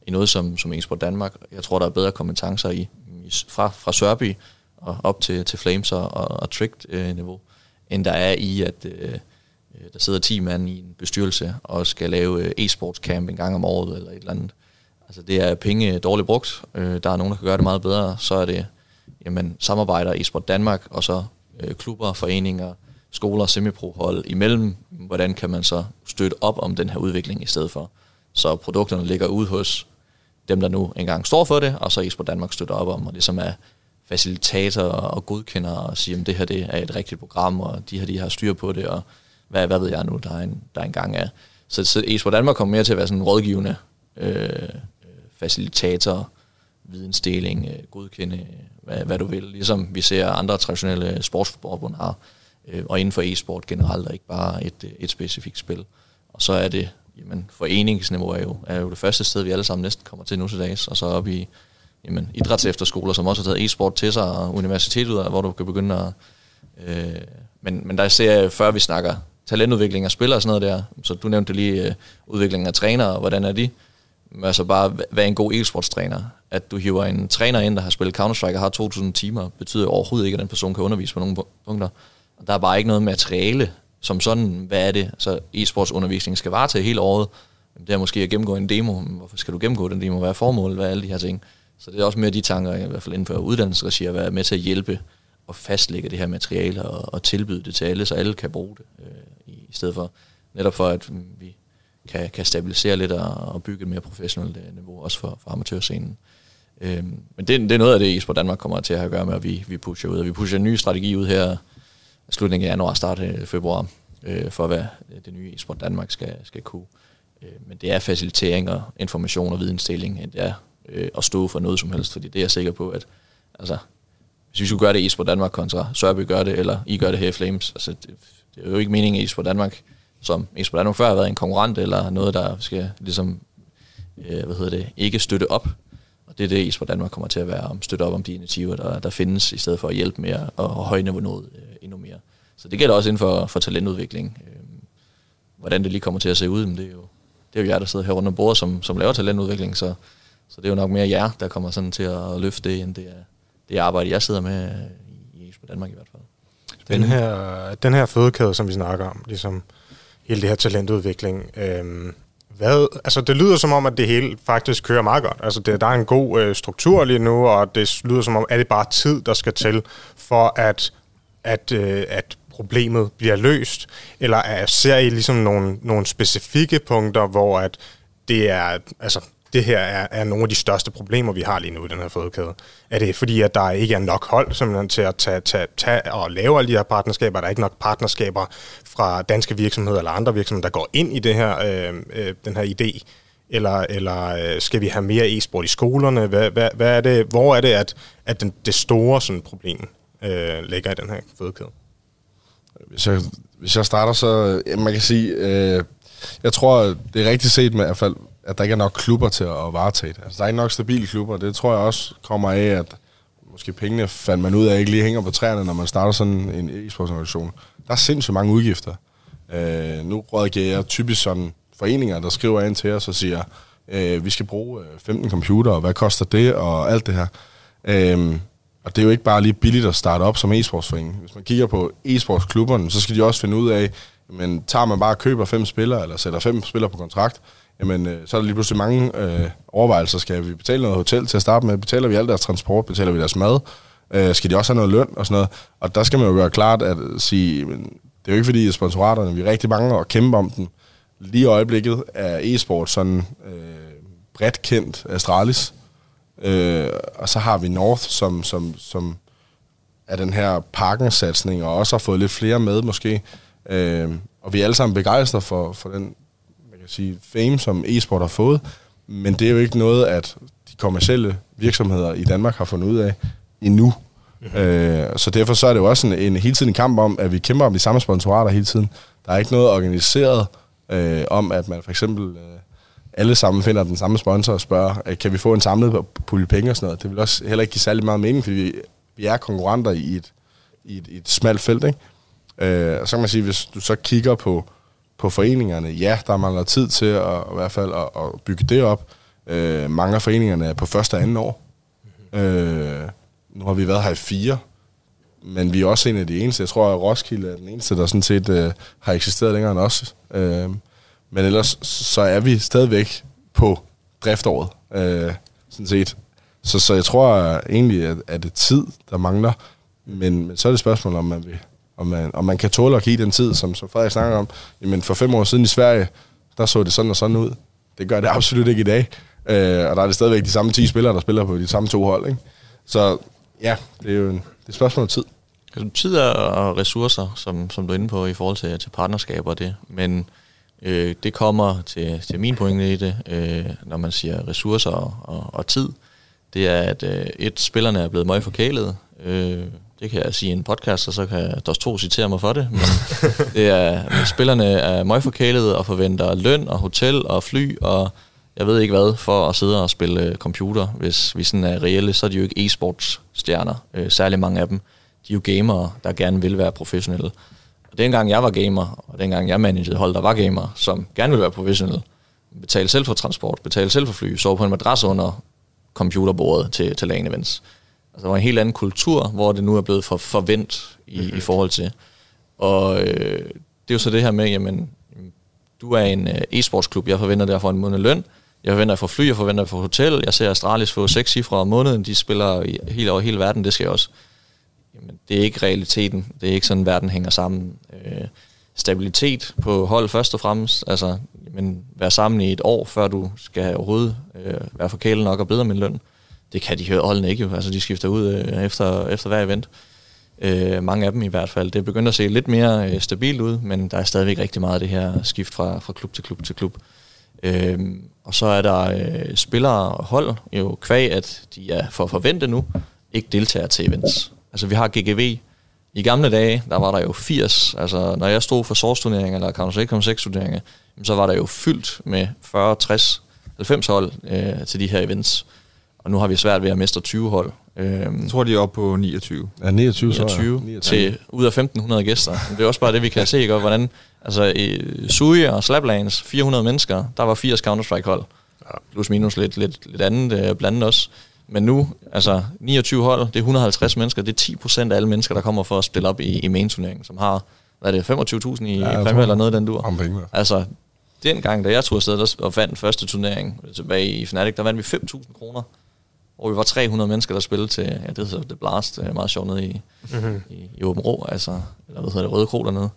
i noget som, som eSport Danmark. Jeg tror, der er bedre kompetencer i, i fra, fra Sørby og op til, til Flames og, og Tricked-niveau, øh, end der er i, at øh, øh der sidder 10 mand i en bestyrelse og skal lave øh, e-sports camp en gang om året eller et eller andet. Altså det er penge dårligt brugt. Øh, der er nogen, der kan gøre det meget bedre. Så er det jamen, samarbejder e-sport Danmark og så øh, klubber, foreninger, skoler, semiprohold imellem. Hvordan kan man så støtte op om den her udvikling i stedet for? Så produkterne ligger ude hos dem, der nu engang står for det, og så e-sport Danmark støtter op om, og det som er facilitator og godkender og siger, at det her det er et rigtigt program, og de her de har styr på det, og hvad, hvad ved jeg nu, der er en, der er en gang. Så, så eSport Danmark kommer mere til at være sådan en rådgivende øh, facilitator, vidensdeling, øh, godkende, øh, hvad, hvad du vil. Ligesom vi ser andre traditionelle sportsforbund har, øh, og inden for e-sport generelt, og ikke bare et, øh, et specifikt spil. Og så er det, jamen, foreningsniveau er jo, er jo det første sted, vi alle sammen næsten kommer til nu til dags, og så op i jamen, idrætsefterskoler, som også har taget e-sport til sig, og universitetet, hvor du kan begynde at... Øh, men, men der ser jeg, før vi snakker talentudvikling af spillere og sådan noget der, så du nævnte lige øh, udviklingen af trænere, hvordan er de? Altså bare, hvad er en god e-sportstræner? At du hiver en træner ind, der har spillet Counter-Strike og har 2.000 timer, betyder overhovedet ikke, at den person kan undervise på nogle punkter. Der er bare ikke noget materiale som sådan, hvad er det? Så e-sportsundervisning skal vare til hele året. Det er måske at gennemgå en demo. Hvorfor skal du gennemgå den demo? Hvad er formålet? Hvad er alle de her ting? Så det er også mere de tanker, i hvert fald inden for uddannelsesregi, at være med til at hjælpe og fastlægge det her materiale og, og tilbyde det til alle, så alle kan bruge det, øh, i stedet for netop for, at mm, vi kan, kan stabilisere lidt og, og bygge et mere professionelt øh, niveau, også for, for amatørscenen. Øh, men det, det er noget af det, Esport Danmark kommer til at have at gøre med, at vi, vi pusher ud. Og vi pusher en ny strategi ud her slutningen af januar, start af februar, øh, for hvad øh, det nye Esport Danmark skal, skal kunne. Øh, men det er facilitering og information og vidensdeling, det er øh, at stå for noget som helst, fordi det er jeg sikker på, at altså, hvis vi skulle gøre det i Esport Danmark kontra Sørby gør det, eller I gør det her i Flames, altså det, det er jo ikke meningen, at Esport Danmark, som Esport Danmark før har været en konkurrent, eller noget, der skal ligesom, øh, hvad hedder det, ikke støtte op. Og det er det, Esport Danmark kommer til at være, om støtte op om de initiativer, der, der findes, i stedet for at hjælpe mere og højne niveauet øh, endnu mere. Så det gælder også inden for, for talentudvikling. Øh, hvordan det lige kommer til at se ud, men det er jo, det er jo jer, der sidder her rundt om bordet, som, som laver talentudvikling, så, så det er jo nok mere jer, der kommer sådan til at løfte det, end det er, det arbejde, jeg sidder med øh, i Esport Danmark i hvert fald. Den her, den her fødekæde, som vi snakker om, ligesom hele det her talentudvikling, øh, hvad, altså det lyder som om, at det hele faktisk kører meget godt. Altså det, der er en god øh, struktur lige nu, og det lyder som om, at det bare tid, der skal til, for at, at, øh, at problemet bliver løst? Eller er, ser I ligesom nogle, nogle specifikke punkter, hvor at det er, altså det her er, er nogle af de største problemer, vi har lige nu i den her fødekæde? Er det fordi, at der ikke er nok hold simpelthen til at tage, tage, tage og lave alle de her partnerskaber? Er der ikke nok partnerskaber fra danske virksomheder eller andre virksomheder, der går ind i det her, øh, øh, den her idé? Eller, eller øh, skal vi have mere e-sport i skolerne? Hvad, hvad, hvad er det, hvor er det, at, at den, det store sådan, problem øh, ligger i den her fødekæde? Hvis jeg, hvis jeg starter, så øh, man kan sige, øh, jeg tror, det er rigtigt set med i hvert fald at der ikke er nok klubber til at varetage det. Altså, der er ikke nok stabile klubber. Det tror jeg også kommer af, at måske pengene fandt man ud af, ikke lige hænger på træerne, når man starter sådan en e-sportsorganisation. Der er sindssygt mange udgifter. Øh, nu rådgiver jeg typisk sådan foreninger, der skriver ind til os og siger, øh, vi skal bruge øh, 15 computer, og hvad koster det, og alt det her. Øh, og det er jo ikke bare lige billigt at starte op som e-sportsforening. Hvis man kigger på e-sportsklubberne, så skal de også finde ud af, men tager man bare og køber fem spillere, eller sætter fem spillere på kontrakt, jamen øh, så er der lige pludselig mange øh, overvejelser. Skal vi betale noget hotel til at starte med? Betaler vi al deres transport? Betaler vi deres mad? Øh, skal de også have noget løn og sådan noget? Og der skal man jo gøre klart at sige, men det er jo ikke fordi, at sponsoraterne, vi er rigtig mange og kæmpe om den. Lige i øjeblikket er e-sport sådan øh, bredt kendt Astralis. Øh, og så har vi North, som, som, som er den her parkensatsning, og også har fået lidt flere med måske. Øh, og vi er alle sammen begejstrede for, for den kan sige, fame, som e-sport har fået, men det er jo ikke noget, at de kommercielle virksomheder i Danmark har fundet ud af endnu. Mm-hmm. Øh, så derfor så er det jo også en, en hele tiden en kamp om, at vi kæmper om de samme sponsorater hele tiden. Der er ikke noget organiseret øh, om, at man for eksempel øh, alle sammen finder den samme sponsor og spørger, øh, kan vi få en samlet pulje penge og sådan noget. Det vil også heller ikke give særlig meget mening, fordi vi, vi er konkurrenter i et, i et, i et smalt felt. Ikke? Øh, og så kan man sige, hvis du så kigger på, på foreningerne, ja, der mangler tid til at, i hvert fald at, at bygge det op. Øh, mange af foreningerne er på første og anden år. Øh, nu har vi været her i fire, men vi er også en af de eneste. Jeg tror, at Roskilde er den eneste, der sådan set øh, har eksisteret længere end os. Øh, men ellers så er vi stadigvæk på driftåret, øh, sådan set. Så, så jeg tror at egentlig, at, at det er tid, der mangler. Men, men så er det spørgsmål, om man, vil, og man, og man kan tåle at give den tid, som, som Frederik snakker om. Jamen for fem år siden i Sverige, der så det sådan og sådan ud. Det gør det absolut ikke i dag. Øh, og der er det stadigvæk de samme 10 spillere, der spiller på de samme to hold. Ikke? Så ja, det er jo en, det er et spørgsmål om tid. Altså, tid og ressourcer, som, som du er inde på i forhold til, til partnerskaber og det. Men øh, det kommer til, til min pointe i det, øh, når man siger ressourcer og, og, og tid. Det er, at øh, et, spillerne er blevet meget forkælet. Øh, det kan jeg sige i en podcast, og så kan DOS 2 citere mig for det. Men det er, men spillerne er møgforkælede og forventer løn og hotel og fly og jeg ved ikke hvad, for at sidde og spille øh, computer. Hvis vi sådan er reelle, så er de jo ikke e-sports stjerner, øh, særlig mange af dem. De er jo gamere, der gerne vil være professionelle. Og dengang jeg var gamer, og dengang jeg managede hold, der var gamer, som gerne ville være professionelle, betale selv for transport, betale selv for fly, sove på en madras under computerbordet til, til LAN events. Altså, der var en helt anden kultur, hvor det nu er blevet for forvent i, mm-hmm. i forhold til. Og øh, det er jo så det her med, jamen, du er en øh, e-sportsklub, jeg forventer derfor en måned løn, jeg forventer at få fly, jeg forventer at få hotel, jeg ser Astralis få seks cifre om måneden, de spiller i, helt over hele verden, det skal jeg også. Jamen, det er ikke realiteten, det er ikke sådan, verden hænger sammen. Øh, stabilitet på hold først og fremmest, altså men være sammen i et år, før du skal overhovedet øh, være forkælet nok og bedre min løn. Det kan de holdene ikke jo, altså de skifter ud øh, efter, efter hver event. Øh, mange af dem i hvert fald. Det er begyndt at se lidt mere øh, stabilt ud, men der er stadigvæk rigtig meget af det her skift fra, fra klub til klub til klub. Øh, og så er der øh, spillere og hold, jo kvæg, at de er for forvente nu, ikke deltager til events. Altså vi har GGV. I gamle dage, der var der jo 80. Altså når jeg stod for Source-turneringer eller Counter-Strike 6 turneringer, så var der jo fyldt med 40, 60, 90 hold øh, til de her events. Og nu har vi svært ved at mestre 20 hold. Øhm, jeg tror, de er oppe på 29. Ja, 29, 29, 29. til ud af 1500 gæster. Det er også bare det, vi kan se, ikke? hvordan altså, i Sui og Slaplands, 400 mennesker, der var 80 Counter-Strike hold. Plus minus lidt, lidt, lidt andet øh, blandet også. Men nu, altså 29 hold, det er 150 mennesker, det er 10 procent af alle mennesker, der kommer for at spille op i, i main-turneringen, som har, hvad er det, 25.000 i ja, præmie eller noget den dur. Om penge. Altså, den gang, da jeg tog afsted og vandt den første turnering tilbage i Fnatic, der vandt vi 5.000 kroner hvor vi var 300 mennesker, der spillede til, ja, det hedder The Blast, meget sjovt nede i, mm-hmm. i, i Åben Rå, altså, eller hvad hedder det, Røde Kro dernede.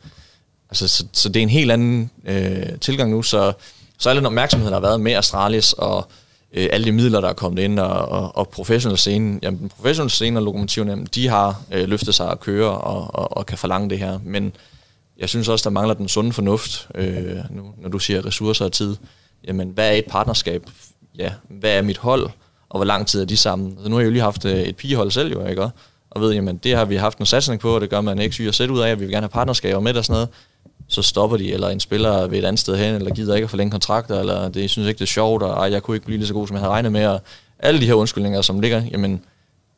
Altså, så, så det er en helt anden øh, tilgang nu, så, så al den opmærksomhed, der har været med Astralis og øh, alle de midler, der er kommet ind, og, og, og professionelle scene, jamen den professionelle scene og lokomotiverne, de har øh, løftet sig at køre og, og, og kan forlange det her, men jeg synes også, der mangler den sunde fornuft, øh, nu, når du siger ressourcer og tid. Jamen, hvad er et partnerskab? Ja, hvad er mit hold? Og hvor lang tid er de sammen. Så nu har jeg jo lige haft øh, et pigehold selv, jo, ikke? Og ved, jamen, det har vi haft en satsning på, og det gør man ikke syg at sætte ud af, at vi vil gerne have partnerskaber med og sådan noget. Så stopper de, eller en spiller ved et andet sted hen, eller gider ikke at forlænge kontrakter, eller det synes ikke, det er sjovt, og ej, jeg kunne ikke blive lige så god, som jeg havde regnet med, og alle de her undskyldninger, som ligger, jamen,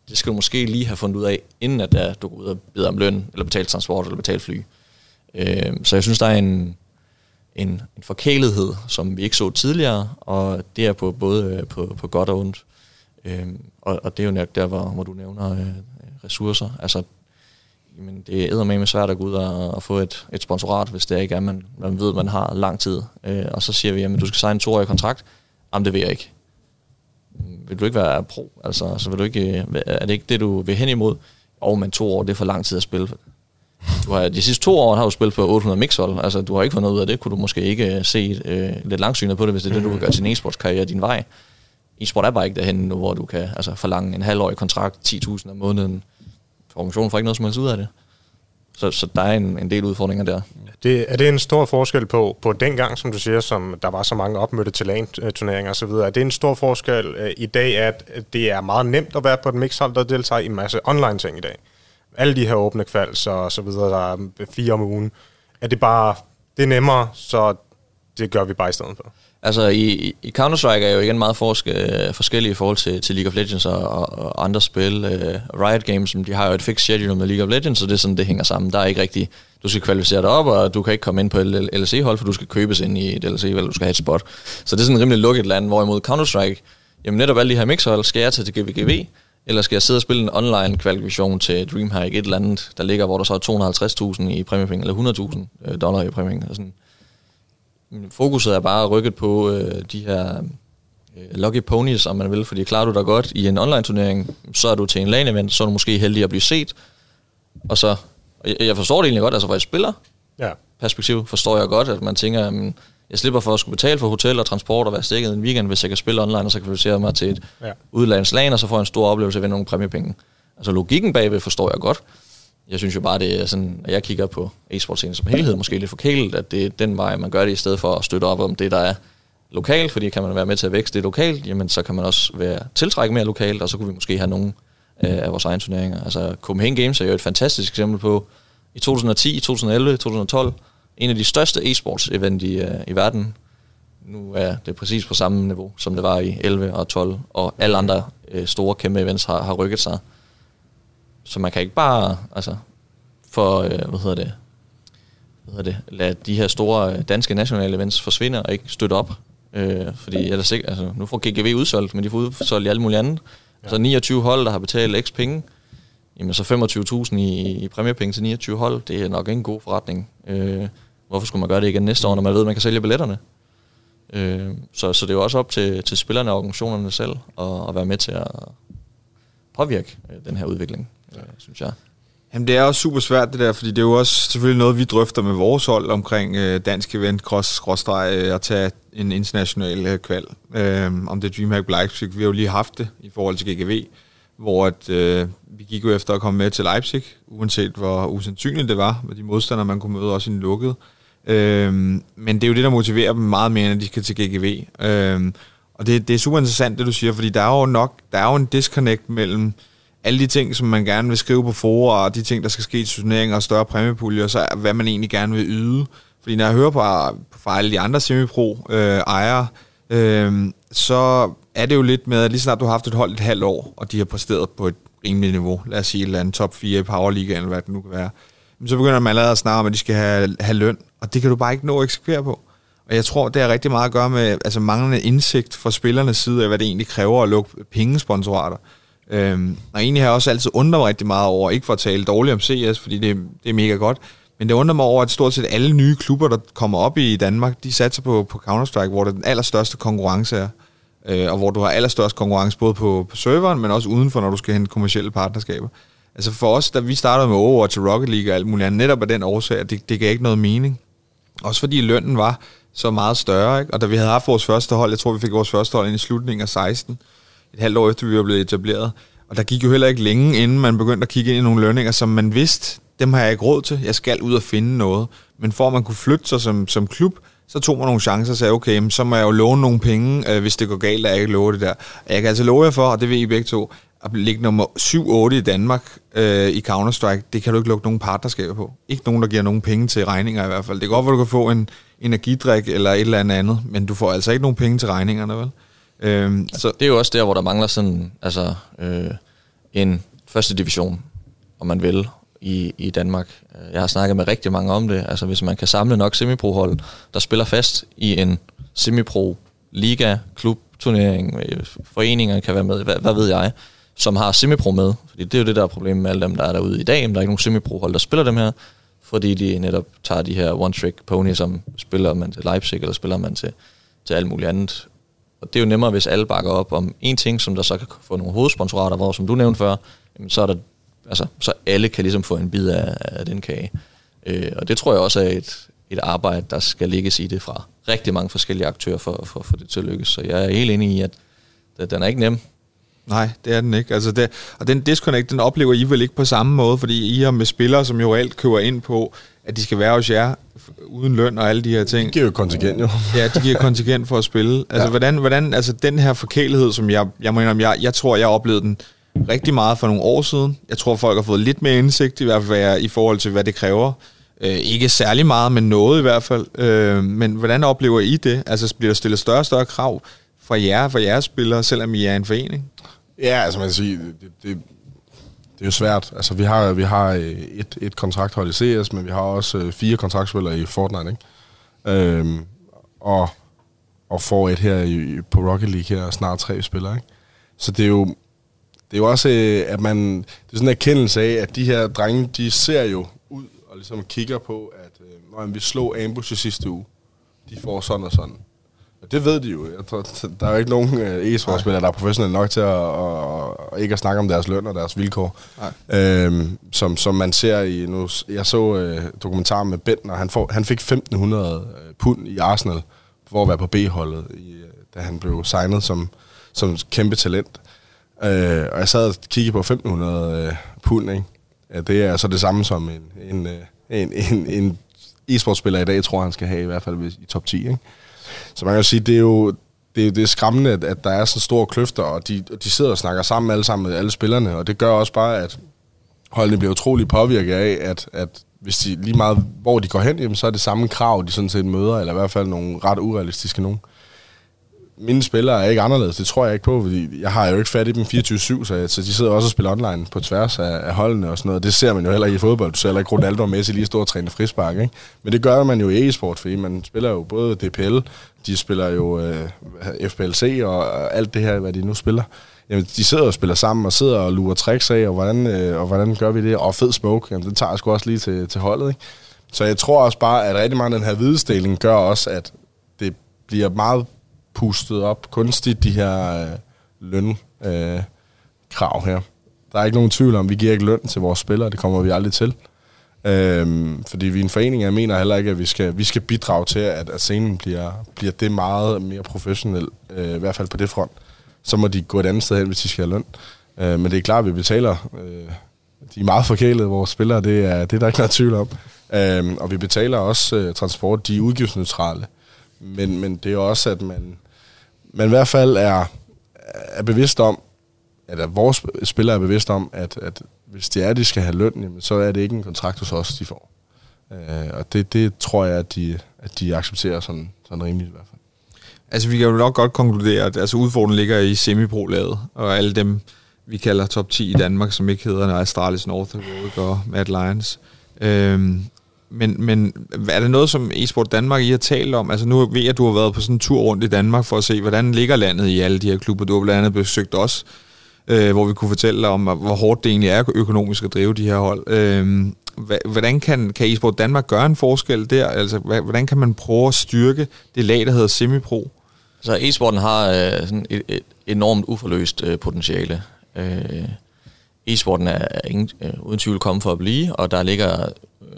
det skal du måske lige have fundet ud af, inden at øh, du går ud og beder om løn, eller betalt transport, eller betalt fly. Øh, så jeg synes, der er en, en, en forkælethed, som vi ikke så tidligere, og det er på både øh, på, på godt og ondt. Øhm, og, og det er jo nok der, hvor, hvor du nævner øh, ressourcer. Altså, jamen, det er med svært at gå ud og, og få et, et sponsorat, hvis det ikke er, man, man ved, man har lang tid. Øh, og så siger vi, at du skal signe en toårig kontrakt. Jamen, det vil jeg ikke. Vil du ikke være pro? Altså, så vil du ikke, øh, er det ikke det, du vil hen imod? Og men to år, det er for lang tid at spille. Du har, de sidste to år har du spillet på 800 mixhold. Altså, du har ikke fået noget ud af det. Kunne du måske ikke øh, se øh, lidt langsynet på det, hvis det er det, du vil gøre til en e-sportskarriere din vej e-sport er bare ikke derhen nu, hvor du kan altså, forlange en halvårig kontrakt, 10.000 om måneden. Organisationen får ikke noget som helst ud af det. Så, så der er en, en del udfordringer der. Det, er det en stor forskel på, på dengang, som du siger, som der var så mange opmødte til LAN-turneringer osv.? Er det en stor forskel øh, i dag, at det er meget nemt at være på et mixhold, der deltager i en masse online-ting i dag? Alle de her åbne kvalds og så videre, der er fire om ugen. Er det bare, det er nemmere, så det gør vi bare i stedet for? Altså, i, i Counter-Strike er jo igen meget forske, øh, forskellige i forhold til, til League of Legends og, og andre spil. Uh, Riot Games, de har jo et fixed schedule med League of Legends, så det er sådan, det hænger sammen. Der er ikke rigtig... Du skal kvalificere dig op, og du kan ikke komme ind på LLC-hold, for du skal købes ind i et LLC, eller du skal have et spot. Så det er sådan en rimelig lukket land, hvorimod Counter-Strike, jamen netop alle de her mixhold, skal jeg tage til GVGV, eller skal jeg sidde og spille en online kvalifikation til Dreamhack, et eller andet, der ligger, hvor der så er 250.000 i præmiepenge, eller 100.000 øh, dollar i præmiepenge. Og sådan. Fokuset er bare rykket på øh, de her øh, lucky ponies, om man vil, fordi klarer du dig godt i en online turnering, så er du til en LAN event, så er du måske heldig at blive set. Og så, og jeg forstår det egentlig godt, altså fra et spiller ja. perspektiv, forstår jeg godt, at man tænker, at jeg slipper for at skulle betale for hotel og transport og være stikket en weekend, hvis jeg kan spille online, og så kvalificere mig til et ja. udlandslag, og så får jeg en stor oplevelse vinde nogle præmiepenge. Altså logikken bagved forstår jeg godt. Jeg synes jo bare, det er sådan, at jeg kigger på e-sportscenen som helhed, måske lidt forkælet, at det er den vej, man gør det, i stedet for at støtte op om det, der er lokalt, fordi kan man være med til at vækste det lokalt, jamen så kan man også være tiltrækket mere lokalt, og så kunne vi måske have nogle øh, af vores egne turneringer. Altså Copenhagen Games er jo et fantastisk eksempel på, i 2010, 2011, 2012, en af de største e-sports event i, øh, i verden. Nu er det præcis på samme niveau, som det var i 11 og 12, og alle andre øh, store kæmpe events har, har rykket sig. Så man kan ikke bare, altså, for, uh, hvad hedder det, hvad hedder det, lade de her store danske nationale events forsvinde og ikke støtte op. Uh, fordi jeg er sikker, altså, nu får GGV udsolgt, men de får udsolgt i alle mulige andet. Ja. Så 29 hold, der har betalt x penge, jamen så 25.000 i, i præmiepenge til 29 hold, det er nok ikke en god forretning. Uh, hvorfor skulle man gøre det igen næste år, når man ved, at man kan sælge billetterne? Øh, så, så det er jo også op til, til spillerne og organisationerne selv at, at være med til at påvirke øh, den her udvikling, øh, synes jeg. Jamen det er også super svært det der, fordi det er jo også selvfølgelig noget, vi drøfter med vores hold omkring øh, dansk event, cross, øh, at tage en international øh, kval. Øh, om det er DreamHack Leipzig, vi har jo lige haft det i forhold til GGV, hvor at, øh, vi gik jo efter at komme med til Leipzig, uanset hvor usandsynligt det var, med de modstandere, man kunne møde også i en lukket. Øh, men det er jo det, der motiverer dem meget mere, end de skal til GGV. Øh, og det, det er super interessant, det du siger, fordi der er jo nok der er jo en disconnect mellem alle de ting, som man gerne vil skrive på forer, og de ting, der skal ske i turneringer og større præmiepuljer, så hvad man egentlig gerne vil yde. Fordi når jeg hører på, fra alle de andre semipro-ejere, øh, øh, så er det jo lidt med, at lige snart du har haft et hold et halvt år, og de har præsteret på et rimeligt niveau, lad os sige et eller andet top 4 i Powerliga, eller hvad det nu kan være, så begynder man allerede at snakke om, at de skal have, have løn, og det kan du bare ikke nå at eksekvere på. Og jeg tror, det har rigtig meget at gøre med altså manglende indsigt fra spillernes side af, hvad det egentlig kræver at lukke pengesponsorater. Øhm, og egentlig har jeg også altid undret mig rigtig meget over, ikke for at tale dårligt om CS, fordi det, det er mega godt, men det undrer mig over, at stort set alle nye klubber, der kommer op i Danmark, de satser på, på Counter-Strike, hvor det den allerstørste konkurrence er. Øh, og hvor du har allerstørst konkurrence både på, på serveren, men også udenfor, når du skal hente kommersielle partnerskaber. Altså for os, da vi startede med Overwatch og Rocket League og alt muligt andet, netop af den årsag, at det, det gav ikke noget mening. Også fordi lønnen var så meget større, ikke? Og da vi havde haft vores første hold, jeg tror, vi fik vores første hold ind i slutningen af 16, et halvt år efter vi var blevet etableret, og der gik jo heller ikke længe, inden man begyndte at kigge ind i nogle lønninger, som man vidste, dem har jeg ikke råd til, jeg skal ud og finde noget. Men for at man kunne flytte sig som, som klub, så tog man nogle chancer og sagde, okay, så må jeg jo låne nogle penge, øh, hvis det går galt, at jeg ikke lover det der. Jeg kan altså love jer for, og det ved I begge to, at ligge nummer 7-8 i Danmark øh, i Counter-Strike, det kan du ikke lukke nogen partnerskaber på. Ikke nogen, der giver nogen penge til regninger i hvert fald. Det er godt, at du kan få en energidrik eller et eller andet andet, men du får altså ikke nogen penge til regningerne, vel? Øhm, så. Det er jo også der, hvor der mangler sådan, altså, øh, en første division, om man vil, i, i Danmark. Øh, jeg har snakket med rigtig mange om det. Altså hvis man kan samle nok semipro-hold, der spiller fast i en semipro liga, klub, turnering, øh, foreninger kan være med, hvad, hvad ved jeg, som har semipro med. Fordi det er jo det, der er problemet med alle dem, der er derude i dag. Men der er ikke nogen semipro-hold, der spiller dem her, fordi de netop tager de her one-trick pony, som spiller man til Leipzig, eller spiller man til, til alt muligt andet. Og det er jo nemmere, hvis alle bakker op om en ting, som der så kan få nogle hovedsponsorater, hvor som du nævnte før, jamen, så er der altså, så alle kan ligesom få en bid af, af den kage. Øh, og det tror jeg også er et, et arbejde, der skal ligges i det fra rigtig mange forskellige aktører for, for, for det til at lykkes. Så jeg er helt enig i, at den er ikke nem. Nej, det er den ikke. Altså det, og den disconnect, den oplever I vel ikke på samme måde, fordi I har med spillere, som jo reelt køber ind på, at de skal være hos jer uden løn og alle de her ting. De giver jo kontingent jo. ja, de giver kontingent for at spille. Altså ja. hvordan, hvordan, altså den her forkælighed, som jeg, jeg mener, jeg, jeg tror, jeg oplevede den rigtig meget for nogle år siden. Jeg tror, folk har fået lidt mere indsigt, i hvert fald i forhold til, hvad det kræver Øh, ikke særlig meget, men noget i hvert fald. Øh, men hvordan oplever I det? Altså bliver der stillet større og større krav fra jer, fra jeres spillere, selvom I er en forening? Ja, altså man kan sige, det, det, det er jo svært. Altså vi har, vi har øh, et, et kontrakthold i CS, men vi har også øh, fire kontraktspillere i Fortnite, ikke? Øhm, og, og får et her i, på Rocket League her, snart tre spillere, ikke? Så det er jo, det er jo også, øh, at man, det er sådan en erkendelse af, at de her drenge, de ser jo ud og ligesom kigger på, at øh, når vi slog ambush i sidste uge, de får sådan og sådan. Det ved de jo. Jeg tror, der er jo ikke nogen øh, e-sportspillere, der er professionelle nok til at, at, at, ikke at snakke om deres løn og deres vilkår. Øhm, som, som man ser i... Nu, jeg så øh, dokumentar med Bentner. Han, får, han fik 1500 øh, pund i Arsenal for at være på B-holdet, i, øh, da han blev signet som, som kæmpe talent. Øh, og jeg sad og kiggede på 1500 øh, pund, ikke? Ja, det er så det samme som en, en, en, en, en e-sportspiller i dag, tror han skal have, i hvert fald i top 10. Ikke? Så man kan sige, det er jo det, det er skræmmende, at, at der er så store kløfter, og de, de sidder og snakker sammen alle sammen med alle spillerne, og det gør også bare, at holdene bliver utrolig påvirket af, at, at hvis de lige meget, hvor de går hen, jamen, så er det samme krav, de sådan set møder, eller i hvert fald nogle ret urealistiske nogen mine spillere er ikke anderledes, det tror jeg ikke på, fordi jeg har jo ikke fat i dem 24-7, så, så de sidder også og spiller online på tværs af, af holdene og sådan noget. Det ser man jo heller ikke i fodbold. Du ser heller ikke Ronaldo og Messi lige stå og træne frispark, ikke? Men det gør man jo i e-sport, fordi man spiller jo både DPL, de spiller jo øh, FPLC og alt det her, hvad de nu spiller. Jamen, de sidder og spiller sammen og sidder og lurer tricks af, og hvordan, øh, og hvordan gør vi det? Og fed smoke, jamen, den tager jeg sgu også lige til, til holdet, ikke? Så jeg tror også bare, at rigtig meget af den her vidensdeling gør også, at det bliver meget pustet op kunstigt, de her øh, lønkrav øh, krav her. Der er ikke nogen tvivl om, at vi giver ikke løn til vores spillere, det kommer vi aldrig til. Øhm, fordi vi er en forening, jeg mener heller ikke, at vi skal, vi skal bidrage til, at, at scenen bliver, bliver det meget mere professionel, øh, i hvert fald på det front. Så må de gå et andet sted hen, hvis de skal have løn. Øh, men det er klart, at vi betaler. Øh, de er meget forkælede, vores spillere, det er, det er der ikke noget tvivl om. Øh, og vi betaler også øh, transport, de er udgiftsneutrale. Men, men det er også, at man, man i hvert fald er, er bevidst om, at, vores spillere er bevidst om, at, at hvis det er, at de skal have løn, jamen, så er det ikke en kontrakt hos os, de får. Øh, og det, det tror jeg, at de, at de accepterer sådan, sådan rimeligt i hvert fald. Altså, vi kan jo nok godt konkludere, at altså, udfordringen ligger i semipro-laget, og alle dem, vi kalder top 10 i Danmark, som ikke hedder Astralis North Road og Mad Lions. Øhm, men, men er det noget, som eSport Danmark I har talt om? Altså nu ved jeg, at du har været på sådan en tur rundt i Danmark for at se, hvordan ligger landet i alle de her klubber. Du har blandt andet besøgt os, øh, hvor vi kunne fortælle om, hvor hårdt det egentlig er økonomisk at drive de her hold. Øh, hvordan kan, kan eSport Danmark gøre en forskel der? Altså, hvordan kan man prøve at styrke det lag, der hedder Semipro? Så e-sporten har øh, sådan et, et enormt uforløst øh, potentiale. Øh, e-sporten er ingen, øh, uden tvivl kommet for at blive, og der ligger øh,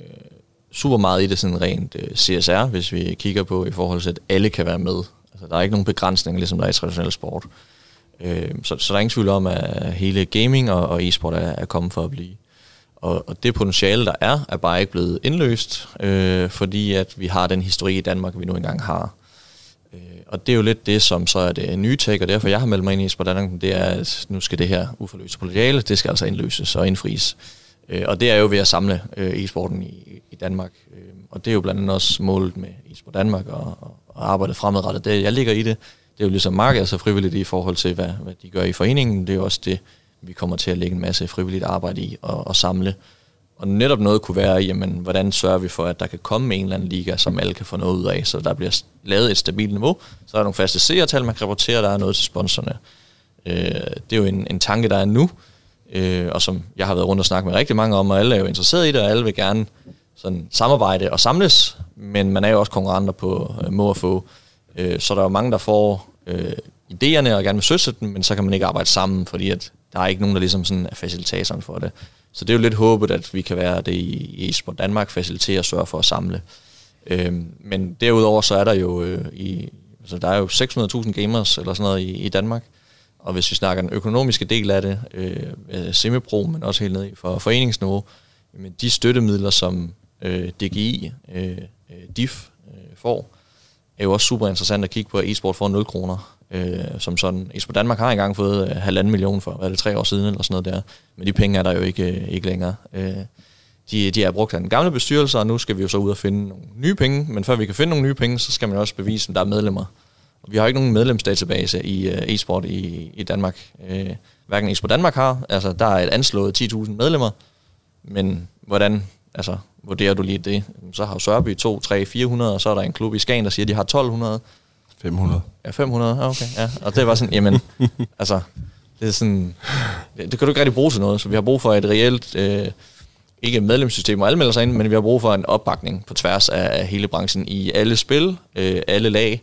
super meget i det sådan rent øh, CSR, hvis vi kigger på i forhold til, at alle kan være med. Altså, der er ikke nogen begrænsninger, ligesom der er i traditionel sport. Øh, så, så der er ingen tvivl om, at hele gaming og, og e-sport er, er kommet for at blive. Og, og det potentiale, der er, er bare ikke blevet indløst, øh, fordi at vi har den historie i Danmark, vi nu engang har. Øh, og det er jo lidt det, som så er det nye tech, og derfor jeg har meldt mig ind i e-sport Danmark, det er, at nu skal det her uforløste potentiale, det skal altså indløses og indfries. Øh, og det er jo ved at samle øh, e-sporten i, i Danmark. Øh, og det er jo blandt andet også målet med e-sport Danmark og, og, og arbejdet fremadrettet. Det, jeg ligger i det. Det er jo ligesom markedet er så frivilligt i forhold til, hvad, hvad de gør i foreningen. Det er jo også det, vi kommer til at lægge en masse frivilligt arbejde i og, og samle. Og netop noget kunne være, jamen, hvordan sørger vi for, at der kan komme en eller anden liga, som alle kan få noget ud af, så der bliver lavet et stabilt niveau. Så er der nogle faste seertal, man kan rapportere, der er noget til sponsorerne. Øh, det er jo en, en tanke, der er nu, øh, og som jeg har været rundt og snakket med rigtig mange om, og alle er jo interesseret i det, og alle vil gerne sådan samarbejde og samles, men man er jo også konkurrenter på øh, må og få. Øh, så der er jo mange, der får øh, idéerne og gerne vil søge dem, men så kan man ikke arbejde sammen, fordi at der er ikke nogen, der ligesom sådan er facilitatoren for det. Så det er jo lidt håbet, at vi kan være det i Esport Danmark, facilitere og sørge for at samle. Øh, men derudover så er der jo øh, i, altså der er jo 600.000 gamers eller sådan noget i, i Danmark, og hvis vi snakker den økonomiske del af det, øh, semipro, men også helt ned for foreningsniveau, jamen de støttemidler, som øh, DGI, øh, øh DIF øh, får, er jo også super interessant at kigge på, at e-sport får 0 kroner. Øh, som sådan, e-sport Danmark har engang fået øh, halvanden million for, hvad er det, tre år siden, eller sådan noget der. Men de penge er der jo ikke, øh, ikke længere. Øh, de, de er brugt af den gamle bestyrelse, og nu skal vi jo så ud og finde nogle nye penge. Men før vi kan finde nogle nye penge, så skal man også bevise, at der er medlemmer. Vi har ikke nogen medlemsdatabase i uh, e-sport i, i Danmark. Hverken e-sport Danmark har. Altså, der er et anslået 10.000 medlemmer. Men hvordan altså, vurderer du lige det? Så har jo Sørby 2, 3, 400, og så er der en klub i Skagen, der siger, at de har 1200. 500. Ja, 500, okay. Ja. Og det var sådan, jamen, altså, det er sådan, det, det kan du ikke rigtig bruge til noget, så vi har brug for et reelt, øh, ikke et medlemssystem, hvor alle melder sig ind, men vi har brug for en opbakning på tværs af hele branchen i alle spil, øh, alle lag,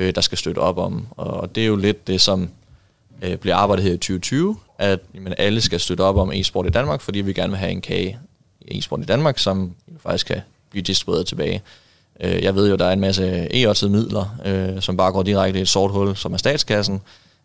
øh, der skal støtte op om. Og det er jo lidt det, som øh, bliver arbejdet her i 2020, at jamen, alle skal støtte op om e-sport i Danmark, fordi vi gerne vil have en kage i e-sport i Danmark, som faktisk kan blive distribueret tilbage. Øh, jeg ved jo, der er en masse e midler, øh, som bare går direkte i et sort hul, som er statskassen.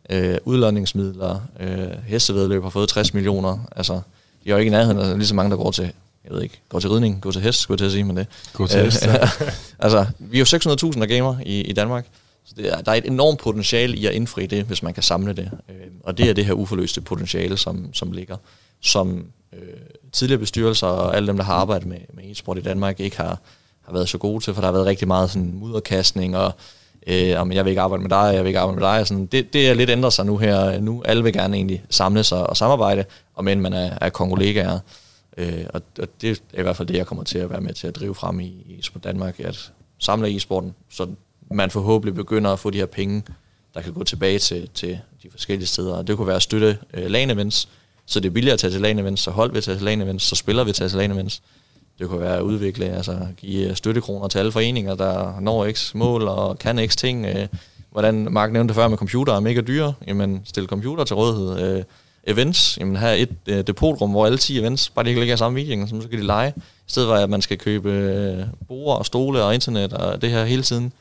Øh, udlåningsmidler, øh, hestevedløb har fået 60 millioner. Altså, de er jo ikke i nærheden af lige så mange, der går til, jeg ved ikke, går til ridning, går til hest, skulle jeg til at sige, men det. Gå til hest, ja. altså, vi er jo 600.000 der gamer i, i Danmark, så det er, der er et enormt potentiale i at indfri det, hvis man kan samle det. Øh, og det er det her uforløste potentiale, som, som ligger, som øh, tidligere bestyrelser og alle dem, der har arbejdet med, med e-sport i Danmark, ikke har, har været så gode til, for der har været rigtig meget sådan mudderkastning, og øh, om jeg vil ikke arbejde med dig, jeg vil ikke arbejde med dig. Sådan. Det, det er lidt ændret sig nu her. Nu alle vil gerne egentlig samle sig og samarbejde, om end man er, er kongolegaer. Øh, og, og det er i hvert fald det, jeg kommer til at være med til at drive frem i, i Sport Danmark, at samle e-sporten, så man forhåbentlig begynder at få de her penge, der kan gå tilbage til, til de forskellige steder. Det kunne være at støtte øh, LAN events, så det er billigere at tage til LAN events, så hold vil tage til LAN events, så spiller vi tage til LAN events. Det kunne være at udvikle, altså give øh, støttekroner til alle foreninger, der når x mål og kan x ting. Øh, hvordan Mark nævnte før med computer er mega dyre, jamen stille computer til rådighed. Øh, events, jamen have et øh, depotrum, hvor alle 10 events bare de kan ligge i samme weekend, så kan de lege. I stedet for at man skal købe øh, bord og stole og internet og det her hele tiden.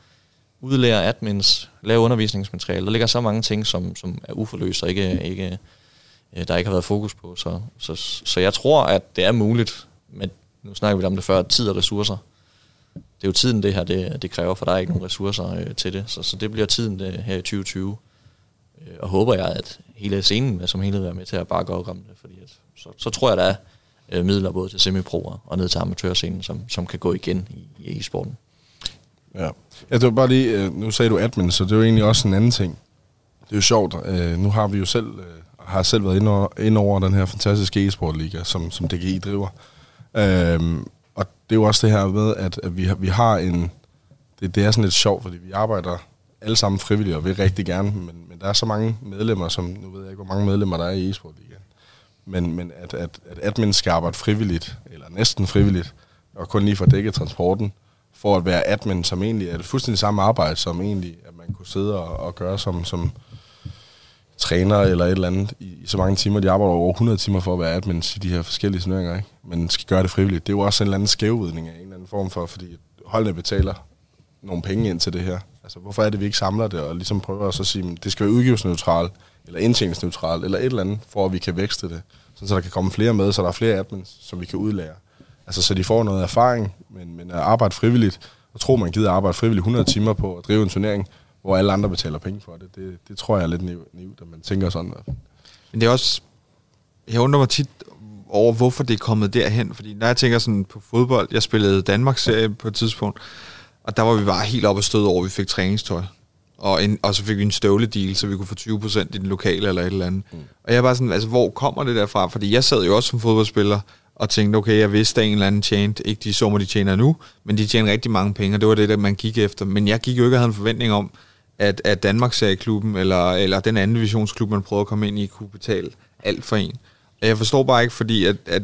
Udlære admins, lave undervisningsmateriale. Der ligger så mange ting, som, som er uforløst og ikke, ikke, øh, der ikke har været fokus på. Så, så, så jeg tror, at det er muligt, men nu snakker vi om det før, tid og ressourcer. Det er jo tiden, det her det, det kræver, for der er ikke nogen ressourcer øh, til det. Så, så det bliver tiden det, her i 2020. Øh, og håber jeg, at hele scenen som helhed er med til at bare gå op om det, fordi at, så, så tror jeg, der er øh, midler både til semiproer og ned til amatørscenen, som, som kan gå igen i, i e-sporten. Ja. ja, det var bare lige, øh, nu sagde du admin, så det er jo egentlig også en anden ting. Det er jo sjovt, øh, nu har vi jo selv, øh, har selv været inde over, inde over den her fantastiske e-sportliga, som, som DGI driver. Øhm, og det er jo også det her med, at, at vi, har, vi har en... Det, det er sådan lidt sjovt, fordi vi arbejder alle sammen frivilligt, og vil rigtig gerne, men, men der er så mange medlemmer, som... Nu ved jeg ikke, hvor mange medlemmer der er i e igen. Men, men at, at, at admin skal arbejde frivilligt, eller næsten frivilligt, og kun lige for dække transporten, for at være admin, som egentlig er det fuldstændig samme arbejde, som egentlig, at man kunne sidde og, og gøre som, som, træner eller et eller andet i, i så mange timer. De arbejder over 100 timer for at være admin i de her forskellige turneringer, ikke? men skal gøre det frivilligt. Det er jo også en eller anden skævvidning af en eller anden form for, fordi holdene betaler nogle penge ind til det her. Altså, hvorfor er det, vi ikke samler det og ligesom prøver at så sige, at det skal være udgivelsesneutralt, eller indtjeningsneutralt, eller et eller andet, for at vi kan vækste det. Så der kan komme flere med, så der er flere admins, som vi kan udlære. Altså, så de får noget erfaring, men, men at arbejde frivilligt, og tro, man gider arbejde frivilligt 100 timer på at drive en turnering, hvor alle andre betaler penge for det. Det, det tror jeg er lidt naivt, at man tænker sådan. Men det er også... Jeg undrer mig tit over, hvorfor det er kommet derhen. Fordi når jeg tænker sådan på fodbold, jeg spillede Danmarks serie på et tidspunkt, og der var vi bare helt op og stød over, at vi fik træningstøj. Og, en, og så fik vi en støvledeal, så vi kunne få 20% i den lokale eller et eller andet. Mm. Og jeg var sådan, altså hvor kommer det derfra? Fordi jeg sad jo også som fodboldspiller, og tænkte, okay, jeg vidste, at en eller anden tjente, ikke de summer, de tjener nu, men de tjener rigtig mange penge, og det var det, der man gik efter. Men jeg gik jo ikke og havde en forventning om, at, at Danmarks klubben eller, eller den anden divisionsklub, man prøver at komme ind i, kunne betale alt for en. Og jeg forstår bare ikke, fordi at, at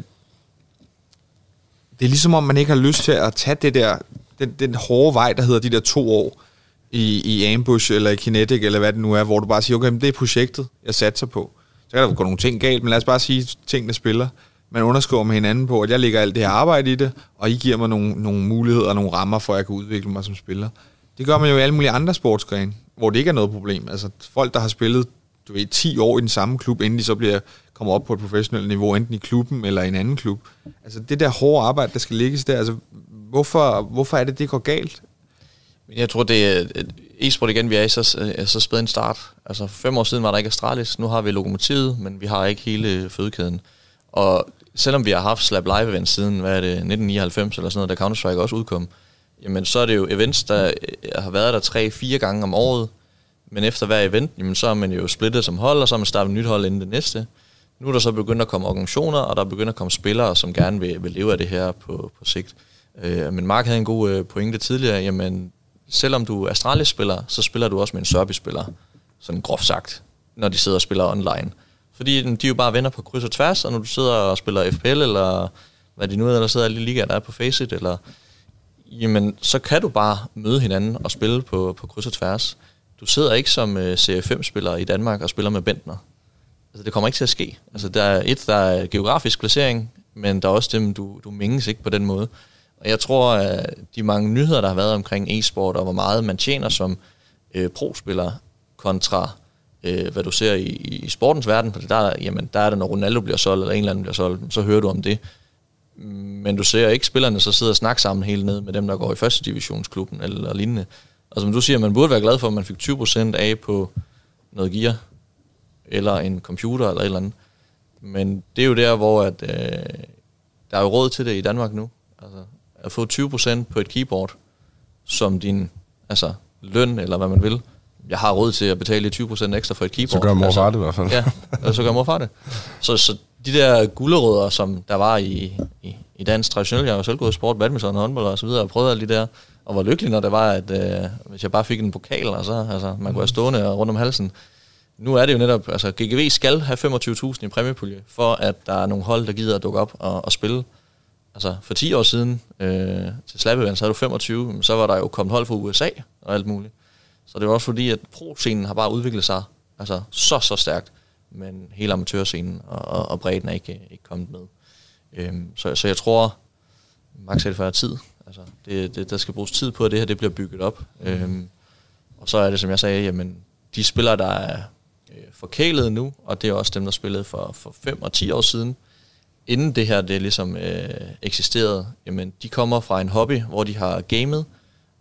det er ligesom om, man ikke har lyst til at tage det der, den, den hårde vej, der hedder de der to år i, i Ambush eller i Kinetic, eller hvad det nu er, hvor du bare siger, okay, det er projektet, jeg satser på. Så kan der gå nogle ting galt, men lad os bare sige, at tingene spiller. Man underskriver med hinanden på, at jeg lægger alt det her arbejde i det, og I giver mig nogle, nogle muligheder og nogle rammer, for at jeg kan udvikle mig som spiller. Det gør man jo i alle mulige andre sportsgrene hvor det ikke er noget problem. Altså folk, der har spillet du ved, 10 år i den samme klub, inden de så bliver kommer op på et professionelt niveau, enten i klubben eller i en anden klub. Altså det der hårde arbejde, der skal ligges der, altså hvorfor, hvorfor er det, det går galt? Jeg tror, det er e-sport igen, vi er i så, er så spæd en start. Altså fem år siden var der ikke Astralis, nu har vi lokomotivet, men vi har ikke hele fødekæden. Og selvom vi har haft Slap Live events siden, hvad er det, 1999 eller sådan noget, da Counter-Strike også udkom, jamen så er det jo events, der øh, har været der tre-fire gange om året, men efter hver event, jamen så er man jo splittet som hold, og så er man startet et nyt hold inden det næste. Nu er der så begyndt at komme organisationer, og der er begyndt at komme spillere, som gerne vil, vil leve af det her på, på sigt. Øh, men Mark havde en god øh, pointe tidligere, jamen selvom du er Astralis-spiller, så spiller du også med en Serbi-spiller, sådan groft sagt, når de sidder og spiller online. Fordi de er jo bare venner på kryds og tværs, og når du sidder og spiller FPL, eller hvad de nu er, eller sidder alle de ligaer, der er på Faceit, eller, jamen, så kan du bare møde hinanden og spille på, på kryds og tværs. Du sidder ikke som øh, uh, CF5-spiller i Danmark og spiller med Bentner. Altså, det kommer ikke til at ske. Altså, der er et, der er geografisk placering, men der er også dem, du, du minges ikke på den måde. Og jeg tror, at de mange nyheder, der har været omkring e-sport, og hvor meget man tjener som øh, pro-spiller kontra øh, hvad du ser i, i sportens verden, for der, jamen, der er det, når Ronaldo bliver solgt, eller en eller anden bliver solgt, så hører du om det. Men du ser ikke spillerne så sidder og snakker sammen helt ned med dem, der går i første divisionsklubben eller lignende. Og som du siger, man burde være glad for, at man fik 20% af på noget gear, eller en computer eller et eller andet. Men det er jo der, hvor at, øh, der er jo råd til det i Danmark nu. Altså, at få 20% på et keyboard, som din altså, løn, eller hvad man vil, jeg har råd til at betale 20% ekstra for et keyboard. Så gør mor altså, det i hvert fald. Ja, så gør mor far det. Så, så de der gulderødder, som der var i, i, i dansk traditionelt, jeg har jo selv gået sport, badminton, håndbold og så videre, og prøvet alle de der, og var lykkelig, når det var, at øh, hvis jeg bare fik en pokal, og så, altså, man kunne være stående rundt om halsen. Nu er det jo netop, altså GGV skal have 25.000 i præmiepulje, for at der er nogle hold, der gider at dukke op og, og spille. Altså for 10 år siden øh, til Slap Events havde du 25, så var der jo kommet hold fra USA og alt muligt. Så det er også fordi, at pro-scenen har bare udviklet sig altså så, så stærkt, men hele amatørscenen og, og, og bredden er ikke, ikke kommet med. Øhm, så, så jeg tror, Max sagde det tid. Altså, det, det, der skal bruges tid på, at det her det bliver bygget op. Øhm, og så er det, som jeg sagde, jamen, de spillere, der er øh, forkælet nu, og det er også dem, der spillede for, for 5 og 10 år siden, inden det her det ligesom øh, eksisterede, jamen, de kommer fra en hobby, hvor de har gamet,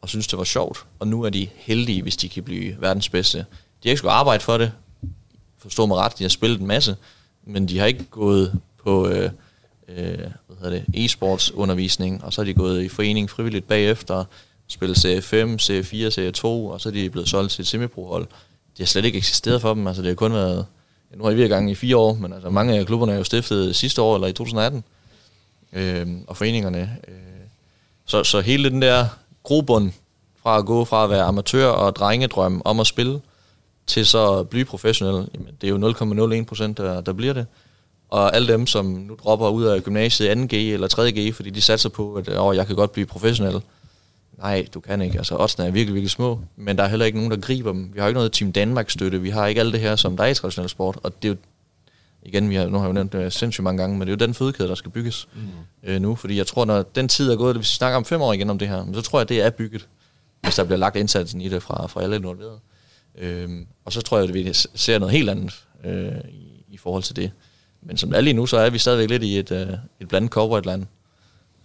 og synes, det var sjovt. Og nu er de heldige, hvis de kan blive verdens bedste. De har ikke skulle arbejde for det. Forstå mig ret, de har spillet en masse. Men de har ikke gået på øh, øh, hvad hedder det, e-sports undervisning, og så har de gået i forening frivilligt bagefter, spillet serie 5, serie 4, serie 2, og så er de blevet solgt til et semiprohold. Det De har slet ikke eksisteret for dem, altså det har kun været, ja, nu har vi i gang i fire år, men altså mange af klubberne er jo stiftet sidste år, eller i 2018, øh, og foreningerne. Øh, så, så hele den der grobund fra at gå fra at være amatør og drengedrøm om at spille, til så at blive professionel, jamen, det er jo 0,01 procent, der, der bliver det. Og alle dem, som nu dropper ud af gymnasiet 2G eller 3G, fordi de satser på, at åh, jeg kan godt blive professionel. Nej, du kan ikke. Altså, oddsene er virkelig, virkelig små, men der er heller ikke nogen, der griber dem. Vi har ikke noget Team Danmark-støtte, vi har ikke alt det her, som der er i traditionel sport, og det er jo, igen, vi har, nu har jeg jo nævnt det sindssygt mange gange, men det er jo den fødekæde, der skal bygges mm. øh, nu, fordi jeg tror, når den tid er gået, hvis vi snakker om fem år igen om det her, så tror jeg, det er bygget, hvis der bliver lagt indsatsen i det fra, fra alle involverede. Øhm, og så tror jeg, at vi ser noget helt andet øh, i, i forhold til det. Men som det er lige nu, så er vi stadigvæk lidt i et, øh, et blandet corporate land.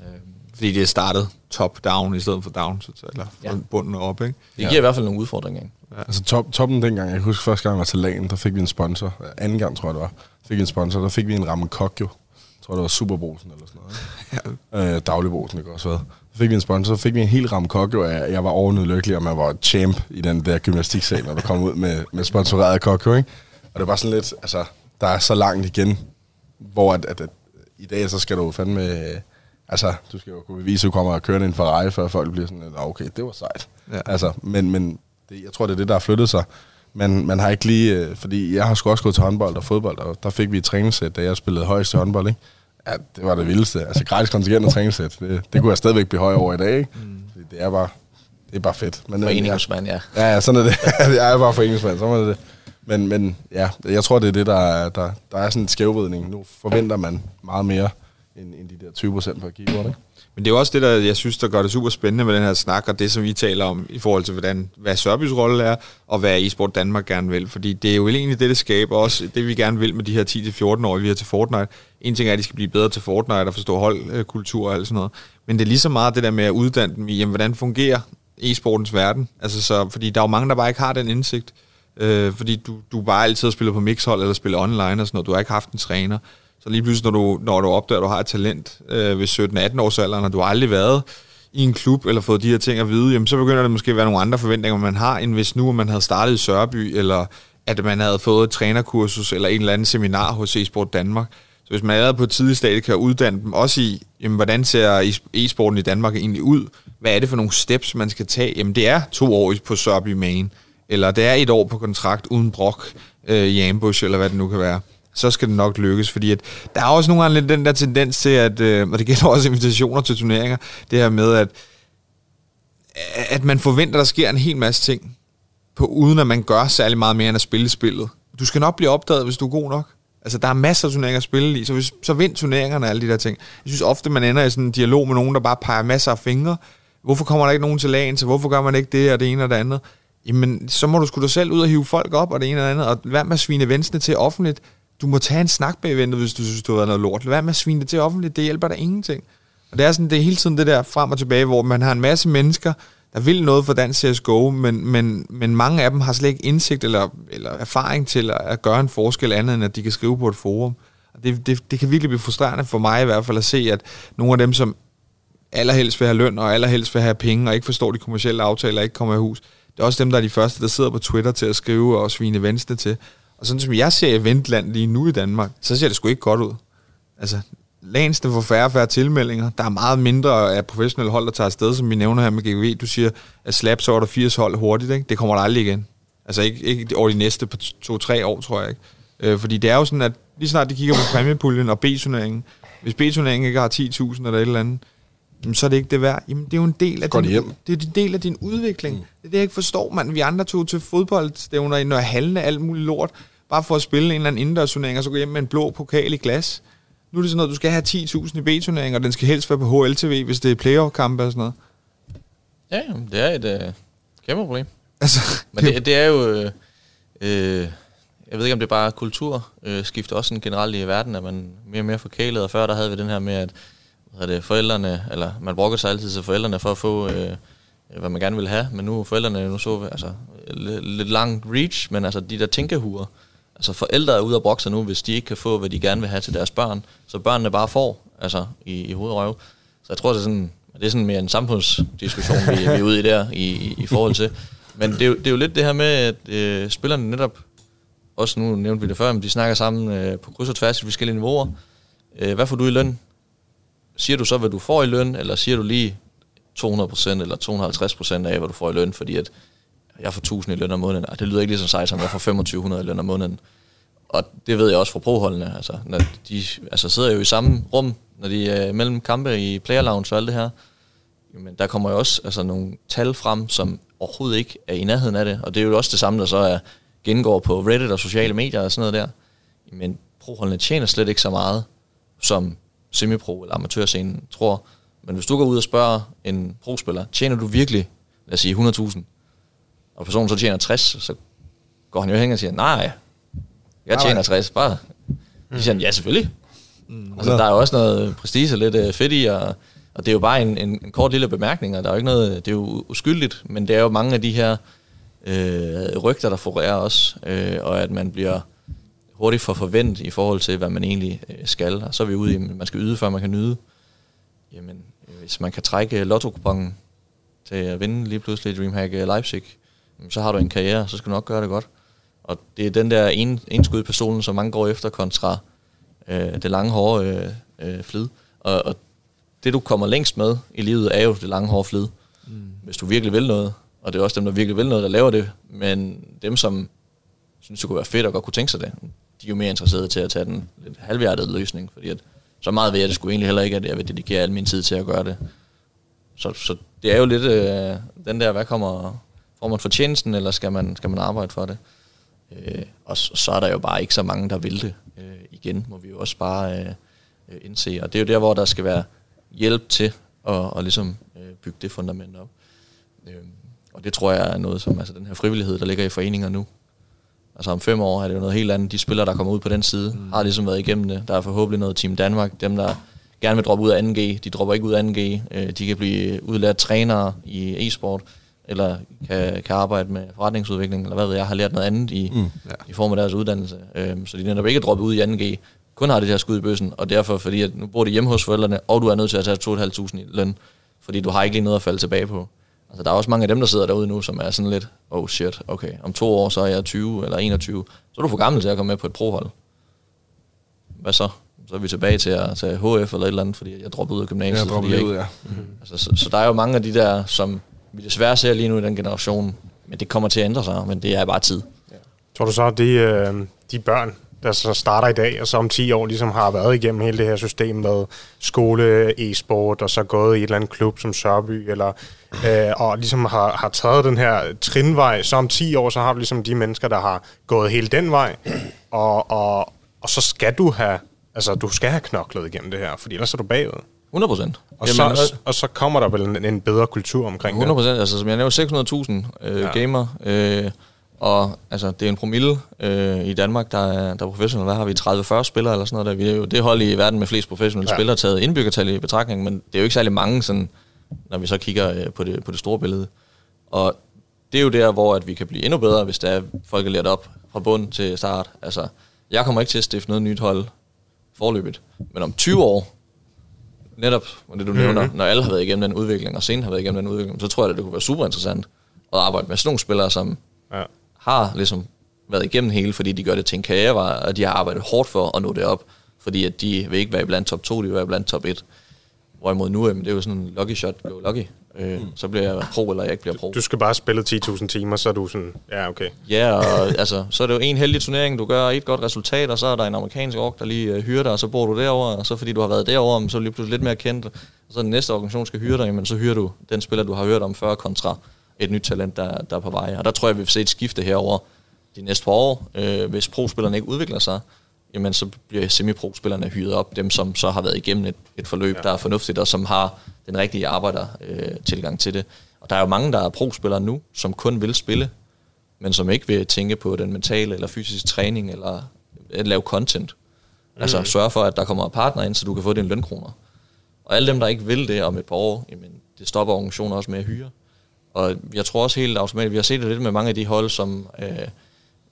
Øhm. Fordi det er startet top-down i stedet for down, så, eller ja. bunden og op, ikke? Det giver ja. i hvert fald nogle udfordringer. Ja. Altså top, toppen dengang, jeg husker første gang, jeg var til LAN, der fik vi en sponsor. Anden gang, tror jeg det var, fik vi en sponsor. Der fik vi en ramme kok jo. Jeg tror, det var Superbrosen eller sådan noget. ja. øh, Dagligbrosen, det kan også være. Så fik vi en sponsor, så fik vi en helt ramme kok jo. Jeg var ovenud lykkelig, og man var champ i den der gymnastiksal, når der kom ud med, med sponsoreret kok jo, ikke? Og det var sådan lidt, altså, der er så langt igen, hvor at, at, at i dag, så skal du fandme... Altså, du skal jo kunne bevise, at du kommer og kører en Ferrari, før folk bliver sådan, okay, det var sejt. Ja. Altså, men, men det, jeg tror, det er det, der har flyttet sig. Men man har ikke lige... Øh, fordi jeg har sgu også gået til håndbold og fodbold, og der fik vi et træningssæt, da jeg spillede højst til håndbold, ikke? Ja, det var det vildeste. Altså, gratis kontingent og træningssæt, det, det kunne jeg stadigvæk blive høj over i dag, ikke? Mm. Det er bare... Det er bare fedt. Men, øh, foreningsmand, ja. Ja, ja, sådan er det. jeg er bare foreningsmand, så er det. Men, men ja, jeg tror, det er det, der er, der, der er sådan en skævvridning. Nu forventer man meget mere end, end de der 20 procent på keyboard, ikke? Men det er jo også det, der jeg synes, der gør det super spændende med den her snak, og det, som vi taler om i forhold til, hvordan, hvad Sørbys rolle er, og hvad e-sport Danmark gerne vil. Fordi det er jo egentlig det, det skaber også, det vi gerne vil med de her 10-14 år, vi har til Fortnite. En ting er, at de skal blive bedre til Fortnite og forstå holdkultur og alt sådan noget. Men det er lige så meget det der med at uddanne dem i, jamen, hvordan fungerer e-sportens verden? Altså så, fordi der er jo mange, der bare ikke har den indsigt. Øh, fordi du, du bare altid har spillet på mixhold eller spillet online og sådan noget. Du har ikke haft en træner. Så lige pludselig, når du, når du opdager, at du har et talent øh, ved 17-18 års alderen, og du har aldrig været i en klub, eller fået de her ting at vide, jamen, så begynder det måske at være nogle andre forventninger, man har, end hvis nu man havde startet i Sørby, eller at man havde fået et trænerkursus, eller en eller anden seminar hos e-sport Danmark. Så hvis man allerede på et tidligt stadie kan uddanne dem, også i, jamen, hvordan ser e-sporten i Danmark egentlig ud? Hvad er det for nogle steps, man skal tage? Jamen, det er to år på Sørby Main, eller det er et år på kontrakt uden brok øh, i Ambush, eller hvad det nu kan være så skal det nok lykkes, fordi at der er også nogle gange lidt den der tendens til, at, øh, og det gælder også invitationer til turneringer, det her med, at, at man forventer, at der sker en hel masse ting, på, uden at man gør særlig meget mere end at spille spillet. Du skal nok blive opdaget, hvis du er god nok. Altså, der er masser af turneringer at spille i, så, hvis, så vind turneringerne og alle de der ting. Jeg synes ofte, man ender i sådan en dialog med nogen, der bare peger masser af fingre. Hvorfor kommer der ikke nogen til lagen, så hvorfor gør man ikke det og det ene og det andet? Jamen, så må du sgu da selv ud og hive folk op og det ene og det andet, og hvad med at svine venstre til offentligt. Du må tage en snak bag hvis du synes, du har været noget lort. Lad være med at svine det til offentligt, det hjælper der ingenting. Og det er sådan, det er hele tiden det der frem og tilbage, hvor man har en masse mennesker, der vil noget for dansk CSGO, men, men, men mange af dem har slet ikke indsigt eller, eller erfaring til at, at gøre en forskel andet, end at de kan skrive på et forum. Og det, det, det kan virkelig blive frustrerende for mig i hvert fald at se, at nogle af dem, som allerhelst vil have løn og allerhelst vil have penge og ikke forstår de kommercielle aftaler og ikke kommer i hus, det er også dem, der er de første, der sidder på Twitter til at skrive og svine venstre til. Og sådan som jeg ser eventland lige nu i Danmark, så ser det sgu ikke godt ud. Altså, Lansene får færre og færre tilmeldinger. Der er meget mindre af professionelle hold, der tager afsted, som vi nævner her med GGV. Du siger, at slap så er der 80 hold hurtigt. Ikke? Det kommer der aldrig igen. Altså ikke, ikke over de næste to-tre år, tror jeg ikke. Øh, fordi det er jo sådan, at lige snart de kigger på præmiepuljen og B-turneringen, hvis B-turneringen ikke har 10.000 eller et eller andet, så er det ikke det værd. Jamen, det er jo en del af, din, hjem. det er en del af din udvikling. Mm. Det er det, jeg ikke forstår, man. Vi andre tog til fodboldstævner i Nørre Halne, alt muligt lort, bare for at spille en eller anden indendørsturnering, og så gå hjem med en blå pokal i glas. Nu er det sådan noget, du skal have 10.000 i B-turnering, og den skal helst være på HLTV, hvis det er playoff-kampe og sådan noget. Ja, det er et øh, kæmpe problem. Altså, Men det, det er jo... Øh, øh, jeg ved ikke, om det er bare kulturskift øh, også sådan generelt i verden, at man mere og mere forkælet, og før der havde vi den her med, at hvad det, forældrene, eller man brokker sig altid til forældrene for at få, øh, hvad man gerne vil have, men nu forældrene nu så, altså, lidt lang reach, men altså de der tænkehuer, Altså forældre er ude af bokse nu, hvis de ikke kan få, hvad de gerne vil have til deres børn. Så børnene bare får, altså i, i hovedrøv. Så jeg tror, det er sådan, det er sådan mere en samfundsdiskussion, vi, vi er ude i der, i, i forhold til. Men det er, jo, det er jo lidt det her med, at øh, spillerne netop, også nu nævnte vi det før, men de snakker sammen øh, på kryds og tværs i forskellige niveauer. Øh, hvad får du i løn? Siger du så, hvad du får i løn, eller siger du lige 200% eller 250% af, hvad du får i løn, fordi at jeg får 1000 i løn om måneden. Og det lyder ikke lige så sejt som, jeg får 2500 i løn om måneden. Og det ved jeg også fra proholdene. Altså, når de altså, sidder jo i samme rum, når de er mellem kampe i player lounge og alt det her. Men der kommer jo også altså, nogle tal frem, som overhovedet ikke er i nærheden af det. Og det er jo også det samme, der så er gengår på Reddit og sociale medier og sådan noget der. Men proholdene tjener slet ikke så meget, som semipro eller amatørscenen tror. Men hvis du går ud og spørger en pro-spiller, tjener du virkelig, lad os sige 100.000, og personen så tjener 60, så går han jo hen og siger, nej, jeg tjener 60, bare. Så siger han, ja, selvfølgelig. Mm. Altså, der er jo også noget prestige lidt uh, fedt i, og, og det er jo bare en, en, en kort lille bemærkning, og der er jo ikke noget, det er jo uskyldigt, men det er jo mange af de her øh, rygter, der florerer også, øh, og at man bliver hurtigt for forventet i forhold til, hvad man egentlig øh, skal. Og så er vi ude i, at man skal yde, før man kan nyde. Jamen, hvis man kan trække lotto til at vinde lige pludselig DreamHack Leipzig, så har du en karriere, så skal du nok gøre det godt. Og det er den der en, enskud i personen, som mange går efter kontra øh, det lange, hårde øh, øh, flid. Og, og det, du kommer længst med i livet, er jo det lange, hårde flid. Mm. Hvis du virkelig vil noget. Og det er også dem, der virkelig vil noget, der laver det. Men dem, som synes, det kunne være fedt og godt kunne tænke sig det, de er jo mere interesserede til at tage den lidt halvhjertede løsning. Fordi at, så meget ved jeg det skulle egentlig heller ikke, at jeg vil dedikere al min tid til at gøre det. Så, så det er jo lidt øh, den der, hvad kommer, Får man fortjenesten, eller skal man, skal man arbejde for det? Øh, og så, så er der jo bare ikke så mange, der vil det øh, igen, må vi jo også bare øh, øh indse. Og det er jo der, hvor der skal være hjælp til at, og ligesom, øh, bygge det fundament op. Øh, og det tror jeg er noget som altså den her frivillighed, der ligger i foreninger nu. Altså om fem år er det jo noget helt andet. De spillere, der kommer ud på den side, mm. har ligesom været igennem det. Der er forhåbentlig noget Team Danmark. Dem, der gerne vil droppe ud af 2G, de dropper ikke ud af 2G. Øh, de kan blive udlært trænere i e-sport eller kan, kan arbejde med forretningsudvikling, eller hvad ved jeg, har lært noget andet i, mm, ja. i form af deres uddannelse. Øhm, så de netop ikke er droppet ud i 2G kun har det her skud i bøssen, og derfor, fordi at nu bor de hjemme hos forældrene, og du er nødt til at tage 2.500 i løn, fordi du har ikke lige noget at falde tilbage på. Altså, der er også mange af dem, der sidder derude nu, som er sådan lidt, oh shit, okay, om to år, så er jeg 20 eller 21, så er du for gammel til at komme med på et prohold. Hvad så? Så er vi tilbage til at tage HF eller et eller andet, fordi jeg droppede ud af gymnasiet. Jeg droppede ud, ja. ikke, altså, så, så, der er jo mange af de der, som vi desværre ser lige nu i den generation, men det kommer til at ændre sig, men det er bare tid. Tror du så, at de, øh, de børn, der så starter i dag, og så om 10 år ligesom har været igennem hele det her system med skole, e-sport, og så gået i et eller andet klub som Sørby, eller, øh, og ligesom har, har taget den her trinvej, så om 10 år, så har du ligesom de mennesker, der har gået hele den vej, og, og, og så skal du have, altså du skal have knoklet igennem det her, fordi ellers er du bagud. 100 procent. Og, så, og, så kommer der vel en, en bedre kultur omkring 100 det. procent. Altså, som jeg nævnte, 600.000 øh, ja. gamer. Øh, og altså, det er en promille øh, i Danmark, der er, der er professionelle. Hvad har vi? 30-40 spillere eller sådan noget. Der. Vi er jo det hold i verden med flest professionelle Ja. spillere, taget indbyggertal i betragtning, men det er jo ikke særlig mange, sådan, når vi så kigger øh, på, det, på det store billede. Og det er jo der, hvor at vi kan blive endnu bedre, hvis der er folk er lært op fra bund til start. Altså, jeg kommer ikke til at stifte noget nyt hold forløbet, men om 20 år, netop det du nævner, mm-hmm. når alle har været igennem den udvikling, og scenen har været igennem den udvikling, så tror jeg, at det kunne være super interessant at arbejde med sådan nogle spillere, som Ja. Har ligesom været igennem hele, fordi de gør det til en karriere, og de har arbejdet hårdt for at nå det op, fordi at de vil ikke være blandt top 2, de vil være blandt top 1. Hvorimod nu, jamen, det er jo sådan en lucky shot, go lucky. Øh, Så bliver jeg pro, eller jeg ikke bliver pro. Du skal bare spille 10.000 timer, så er du sådan, ja okay. Ja, og altså, så er det jo en heldig turnering, du gør et godt resultat, og så er der en amerikansk ork, der lige øh, hyrer dig, og så bor du derovre, og så fordi du har været derovre, men så er du lige pludselig lidt mere kendt, og så den næste organisation skal hyre dig, men så hyrer du den spiller, du har hørt om før, kontra et nyt talent, der, der er på vej. Og der tror jeg, vi vil se et skifte herover de næste par år. Øh, hvis pro-spillerne ikke udvikler sig, jamen så bliver semi-pro-spillerne hyret op, dem som så har været igennem et, et forløb, ja. der er fornuftigt, og som har den rigtige arbejder-tilgang øh, tilgang til det. Og der er jo mange, der er pro-spillere nu, som kun vil spille, men som ikke vil tænke på den mentale eller fysiske træning, eller at lave content. Mm. Altså sørge for, at der kommer partner ind, så du kan få dine lønkroner. Og alle dem, der ikke vil det om et par år, jamen, det stopper organisationer også med at hyre. Og jeg tror også helt automatisk, vi har set det lidt med mange af de hold, som øh, hvad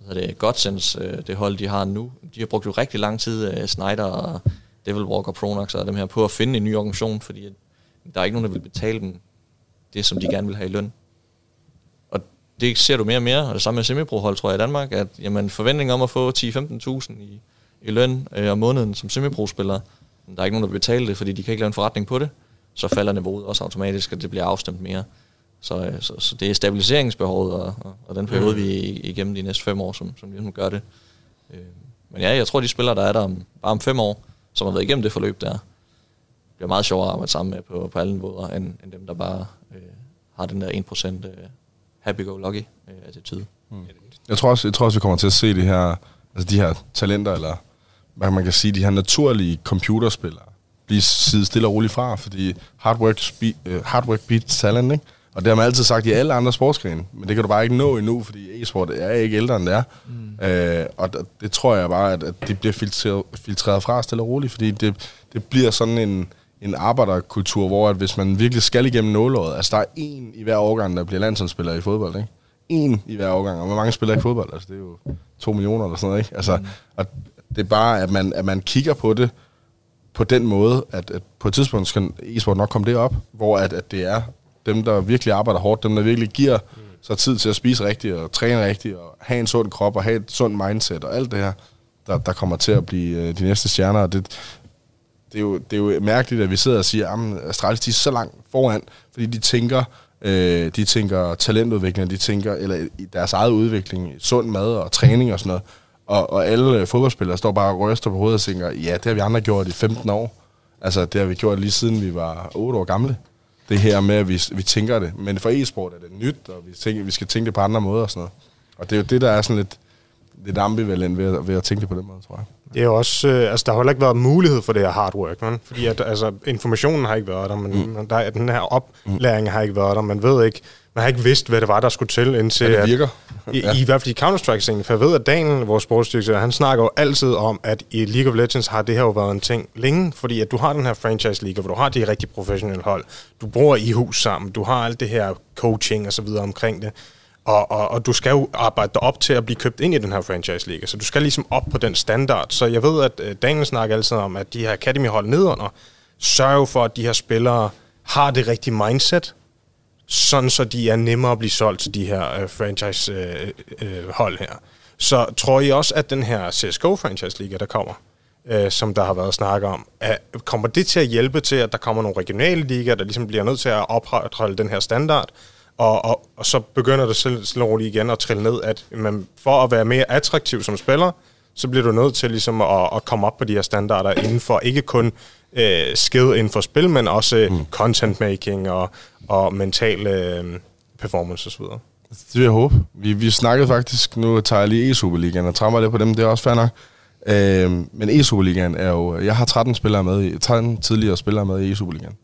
hedder det, Godsens, øh, det hold, de har nu, de har brugt jo rigtig lang tid, øh, Snyder og Devil Walker, Pronox og dem her, på at finde en ny organisation, fordi at der er ikke nogen, der vil betale dem det, som de gerne vil have i løn. Og det ser du mere og mere, og det samme med semiprohold, tror jeg, i Danmark, at jamen, forventningen om at få 10-15.000 i, i løn øh, om måneden som semiprospiller, men der er ikke nogen, der vil betale det, fordi de kan ikke lave en forretning på det, så falder niveauet også automatisk, og det bliver afstemt mere. Så, øh, så, så det er stabiliseringsbehovet, og, og, og den periode, mm. vi er igennem de næste fem år, som, som ligesom gør det. Øh, men ja, jeg tror, de spillere, der er der om, bare om fem år, som har været igennem det forløb der, bliver meget sjovere at arbejde sammen med på, på alle niveauer, end, end dem, der bare øh, har den der 1% øh, happy-go-lucky øh, attitude. Jeg tror, også, jeg tror også, vi kommer til at se det her, altså de her talenter, eller hvad man kan sige, de her naturlige computerspillere, blive sidet stille og roligt fra, fordi hard work, spe, uh, hard work beats talent, ikke? Og det har man altid sagt i alle andre sportsgrene, men det kan du bare ikke nå endnu, fordi e-sport er ikke ældre end det er. Mm. Øh, og det, det tror jeg bare, at, at det bliver filtreret, filtreret fra stille og roligt, fordi det, det bliver sådan en, en arbejderkultur, hvor at hvis man virkelig skal igennem nålåret, altså der er en i hver årgang, der bliver landsholdsspiller i fodbold, ikke? En i hver årgang, og hvor mange spiller ikke fodbold? Altså det er jo to millioner eller sådan noget, ikke? Altså, mm. og det er bare, at man, at man kigger på det, på den måde, at, at på et tidspunkt skal e-sport nok komme derop, hvor at, at det er dem, der virkelig arbejder hårdt, dem, der virkelig giver mm. sig tid til at spise rigtigt, og træne rigtigt, og have en sund krop, og have et sundt mindset, og alt det her, der, der kommer til at blive øh, de næste stjerner. Og det, det, er jo, det er jo mærkeligt, at vi sidder og siger, at Astralis de er så langt foran, fordi de tænker, øh, de tænker talentudvikling, de tænker eller i deres eget udvikling, sund mad og træning og sådan noget. Og, og alle øh, fodboldspillere står bare og ryster på hovedet og tænker, ja, det har vi andre gjort i 15 år. Altså, det har vi gjort lige siden vi var 8 år gamle. Det her med, at vi, vi tænker det. Men for e-sport er det nyt, og vi, tænker, vi skal tænke det på andre måder og sådan noget. Og det er jo det, der er sådan lidt, lidt ambivalent ved, at- ved at tænke det på den måde, tror jeg. Det er jo også, øh, altså der har heller ikke været mulighed for det her hard work, man. fordi at, altså, informationen har ikke været der, men mm. der, den her oplæring har ikke været der, man ved ikke, man har ikke vidst, hvad det var, der skulle til, indtil... Ja, det at- virker. I, Ja. ja. I hvert fald i Counter-Strike-scenen, for jeg ved, at Daniel, vores sportsdirektør, han snakker jo altid om, at i League of Legends har det her jo været en ting længe, fordi at du har den her franchise league, hvor du har de rigtig professionelle hold, du bruger i hus sammen, du har alt det her coaching og så videre omkring det, Og, og, og du skal jo arbejde dig op til at blive købt ind i den her franchise-liga, så du skal ligesom op på den standard. Så jeg ved, at øh, Daniel snakker altid om, at de her Academy-hold nedunder sørger for, at de her spillere har det rigtige mindset, sådan så de er nemmere at blive solgt til de her øh, franchise-hold øh, øh, her. Så tror I også, at den her CSGO-franchise-liga, der kommer, øh, som der har været snakket om, at, kommer det til at hjælpe til, at der kommer nogle regionale ligaer, der ligesom bliver nødt til at opretholde den her standard, og, og, og så begynder det selv, selv roligt igen at trille ned, at man, for at være mere attraktiv som spiller, så bliver du nødt til ligesom at, at komme op på de her standarder inden for ikke kun øh, skede inden for spil, men også mm. content making og, og mental øh, performance osv. Det vil jeg håbe. Vi, vi snakkede faktisk, nu tager jeg lige E-Superligaen og trammer lidt på dem, det er også fair nok. Øh, men E-Superligaen er jo, jeg har 13 spillere med, i, 13 tidligere spillere med i E-Superligaen.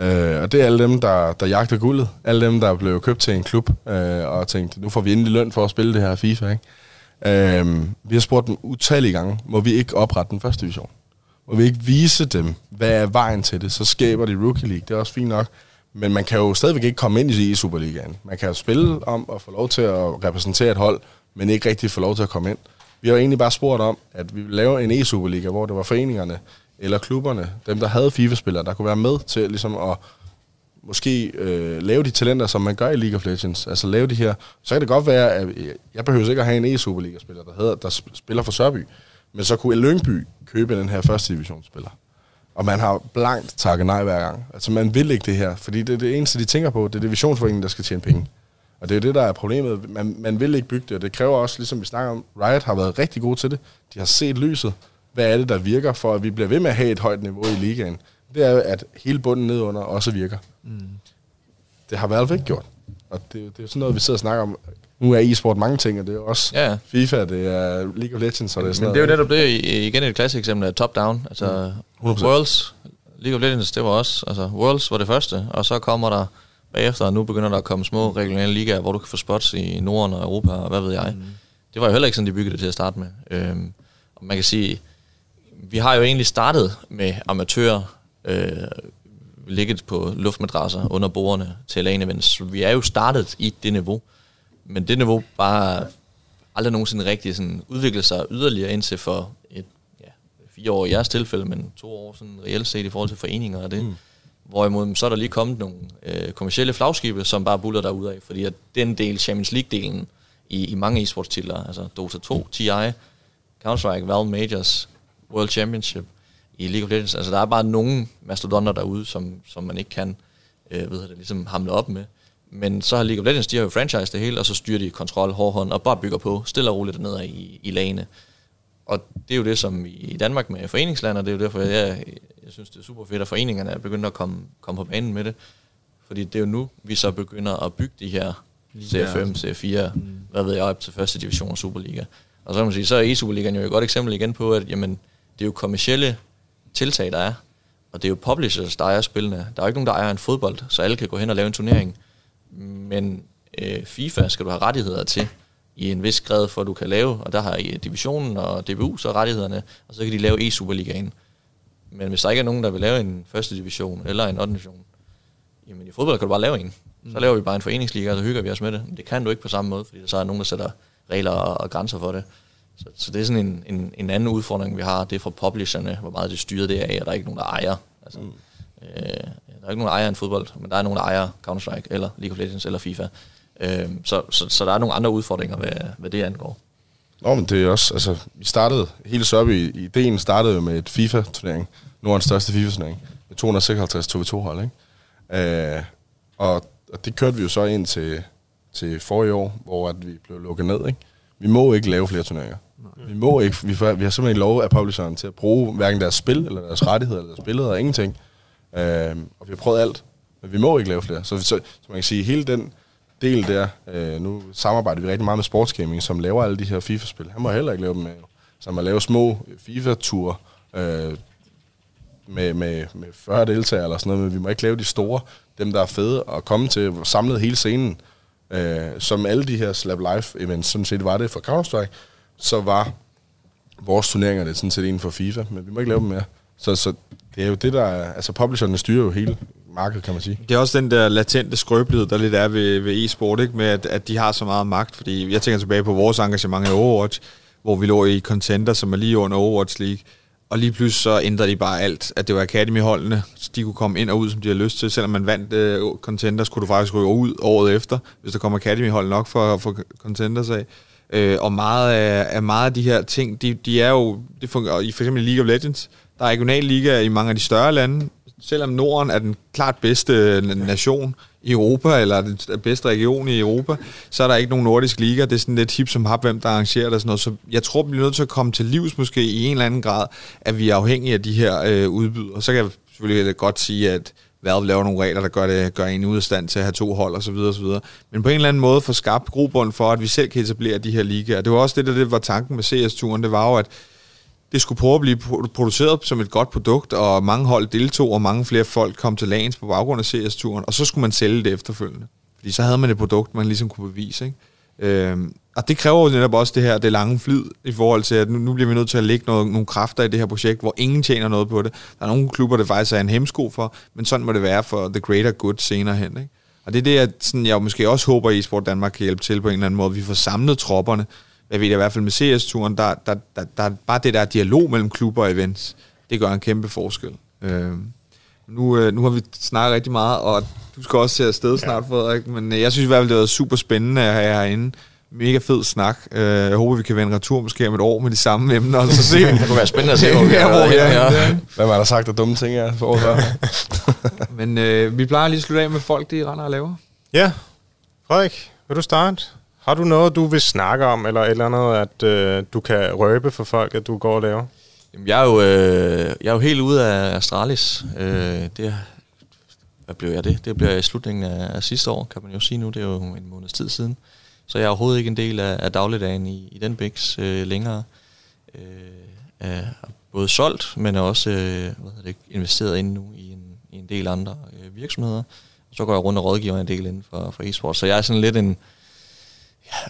Øh, og det er alle dem, der, der jagter guldet. Alle dem, der blev købt til en klub øh, og tænkt, nu får vi endelig løn for at spille det her FIFA. Ikke? Øhm, vi har spurgt dem utallige gange, må vi ikke oprette den første division? Må vi ikke vise dem, hvad er vejen til det? Så skaber de Rookie League, det er også fint nok. Men man kan jo stadigvæk ikke komme ind i Superligaen. Man kan jo spille om at få lov til at repræsentere et hold, men ikke rigtig få lov til at komme ind. Vi har jo egentlig bare spurgt om, at vi ville lave en e-Superliga, hvor det var foreningerne eller klubberne, dem der havde FIFA-spillere, der kunne være med til ligesom at måske øh, lave de talenter, som man gør i League of Legends. Altså lave de her... Så kan det godt være, at øh, jeg behøver ikke at have en e-Superliga-spiller, der, hedder, der spiller for Sørby, men så kunne Lyngby købe den her første divisionsspiller. Og man har blankt takket nej hver gang. Altså man vil ikke det her, fordi det er det eneste, de tænker på. Det er divisionsforeningen, der skal tjene penge. Og det er jo det, der er problemet. Man, man vil ikke bygge det, og det kræver også, ligesom vi snakker om, Riot har været rigtig gode til det. De har set lyset. Hvad er det, der virker for, at vi bliver ved med at have et højt niveau i ligaen? Det er jo, at hele bunden nedunder også virker. Mm. Det har været ikke gjort. Og det, det er sådan noget, vi sidder og snakker om. Nu er e-sport mange ting, og det er også ja. FIFA, det er League of Legends, og det er sådan Men det er jo netop det, igen et klassisk eksempel af top-down. Altså, mm. Worlds, League of Legends, det var også, altså Worlds var det første, og så kommer der bagefter, og nu begynder der at komme små regionale ligaer, hvor du kan få spots i Norden og Europa, og hvad ved jeg. Mm. Det var jo heller ikke sådan, de byggede det til at starte med. Øhm, og man kan sige, vi har jo egentlig startet med amatører, øh, ligget på luftmadrasser under bordene til LAN events. Vi er jo startet i det niveau, men det niveau bare aldrig nogensinde rigtig sådan udviklet sig yderligere indtil for et, ja, fire år i jeres tilfælde, men to år sådan reelt set i forhold til foreninger og det. Mm. Hvorimod så er der lige kommet nogle øh, kommersielle flagskibe, som bare buller der ud af, fordi at den del, Champions League-delen i, i mange e-sports titler, altså Dota 2, TI, Counter-Strike, Valve Majors, World Championship i League of Legends, altså der er bare nogle mastodonter derude, som, som man ikke kan øh, ved det, ligesom hamle op med. Men så har League of Legends, de har jo franchise det hele, og så styrer de kontrol, hårdhånd, og bare bygger på, stille og roligt ned i, i lagene. Og det er jo det, som i Danmark med foreningslander, det er jo derfor, jeg, jeg synes, det er super fedt, at foreningerne er begyndt at komme, komme på banen med det. Fordi det er jo nu, vi så begynder at bygge de her C5, C4, mm. hvad ved jeg, op til første division og Superliga. Og så kan man sige, så er E-Superligaen jo et godt eksempel igen på, at jamen, det er jo kommersielle tiltag, der er. Og det er jo publishers, der ejer spillene. Der er jo ikke nogen, der ejer en fodbold, så alle kan gå hen og lave en turnering. Men øh, FIFA skal du have rettigheder til i en vis grad, for at du kan lave, og der har I divisionen og DBU så rettighederne, og så kan de lave e-Superligaen. Men hvis der ikke er nogen, der vil lave en første division eller en 8. division, jamen i fodbold kan du bare lave en. Så mm. laver vi bare en foreningsliga, og så hygger vi os med det. Det kan du ikke på samme måde, fordi der så er nogen, der sætter regler og, og grænser for det. Så, så det er sådan en, en, en anden udfordring, vi har. Det er fra publisherne, hvor meget det styrer det af, og der er ikke nogen, der ejer. Altså, mm. øh, der er ikke nogen, der ejer en fodbold, men der er nogen, der ejer Counter-Strike, eller League of Legends, eller FIFA. Øh, så, så, så der er nogle andre udfordringer, hvad, hvad det angår. Nå, men det er også, altså, vi startede, hele Sørby, ideen startede jo med et FIFA-turnering, Nordens største FIFA-turnering, med 256 2v2-hold, ikke? Øh, og, og det kørte vi jo så ind til, til forrige år, hvor at vi blev lukket ned, ikke? Vi må ikke lave flere turneringer. Nej. Vi må ikke, vi, vi har simpelthen lov af publisheren til at bruge hverken deres spil, eller deres rettigheder, eller deres billeder, ingenting. Øh, og vi har prøvet alt, men vi må ikke lave flere. Så, så, så man kan sige, hele den del der, øh, nu samarbejder vi rigtig meget med Sportsgaming, som laver alle de her FIFA-spil. Han må heller ikke lave dem øh, med. Så man laver små FIFA-ture øh, med, med, med 40 deltagere eller sådan noget, men vi må ikke lave de store, dem der er fede, og komme til samlet hele scenen, øh, som alle de her Slap Live events sådan set var det for Counter-Strike, så var vores turneringer det sådan set inden for FIFA, men vi må ikke lave dem mere. Så, så det er jo det, der er, altså publisherne styrer jo hele markedet, kan man sige. Det er også den der latente skrøbelighed, der lidt er ved, ved e-sport, ikke? med at, at de har så meget magt. Fordi jeg tænker tilbage på vores engagement i Overwatch, hvor vi lå i Contender, som er lige under Overwatch League. Og lige pludselig så ændrede de bare alt. At det var Academy-holdene, så de kunne komme ind og ud, som de har lyst til. Selvom man vandt uh, Contenders, kunne du faktisk ryge ud året efter, hvis der kom Academy-hold nok for, for Contenders af. Uh, og meget af, af, meget af de her ting, de, de er jo, det fungerer, i for eksempel League of Legends, der er regional liga i mange af de større lande, selvom Norden er den klart bedste nation i Europa, eller den bedste region i Europa, så er der ikke nogen nordisk liga. Det er sådan lidt hip som har, hvem der arrangerer det og sådan noget. Så jeg tror, vi bliver nødt til at komme til livs måske i en eller anden grad, at vi er afhængige af de her øh, udbydere. Så kan jeg selvfølgelig godt sige, at Valve laver nogle regler, der gør, det, gør en ud af stand til at have to hold osv. osv. Men på en eller anden måde få skabt grobund for, at vi selv kan etablere de her ligaer. Det var også det, der det var tanken med CS-turen. Det var jo, at det skulle prøve at blive produceret som et godt produkt, og mange hold deltog, og mange flere folk kom til lagens på baggrund af CS-turen, og så skulle man sælge det efterfølgende. Fordi så havde man et produkt, man ligesom kunne bevise. Ikke? Øhm, og det kræver jo netop også det her, det lange flid, i forhold til, at nu, nu bliver vi nødt til at lægge noget, nogle kræfter i det her projekt, hvor ingen tjener noget på det. Der er nogle klubber, der faktisk er en hemsko for, men sådan må det være for the greater good senere hen. Ikke? Og det er det, jeg, sådan, jeg måske også håber, at e-sport Danmark kan hjælpe til på en eller anden måde. Vi får samlet tropperne, jeg ved i hvert fald med CS-turen, der, der, der, der er bare det der dialog mellem klubber og events, det gør en kæmpe forskel. Øh, nu, nu har vi snakket rigtig meget, og du skal også se afsted snart, ja. Frederik, men øh, jeg synes i hvert fald, det har været super spændende at have jer herinde. Mega fed snak. Øh, jeg håber, vi kan vende retur måske om et år med de samme emner, og så se. det kunne være spændende at se, hvor vi ja, hvor, ja, ja. Hvad man har sagt af dumme ting, ja, for Men øh, vi plejer lige at slutte af med folk, de render og laver. Ja. Frederik, vil du starte? Har du noget, du vil snakke om, eller et eller andet, at øh, du kan røbe for folk, at du går og laver? Jamen, jeg, er jo, øh, jeg er jo helt ude af Astralis. Øh, det, hvad blev jeg det? Det bliver i slutningen af, af sidste år, kan man jo sige nu. Det er jo en måneds tid siden. Så jeg er overhovedet ikke en del af, af dagligdagen i, i den biks øh, længere. Øh, er både solgt, men er også øh, hvad det, investeret ind nu i en, i en del andre øh, virksomheder. Og så går jeg rundt og rådgiver en del inden for, for e-sport. Så jeg er sådan lidt en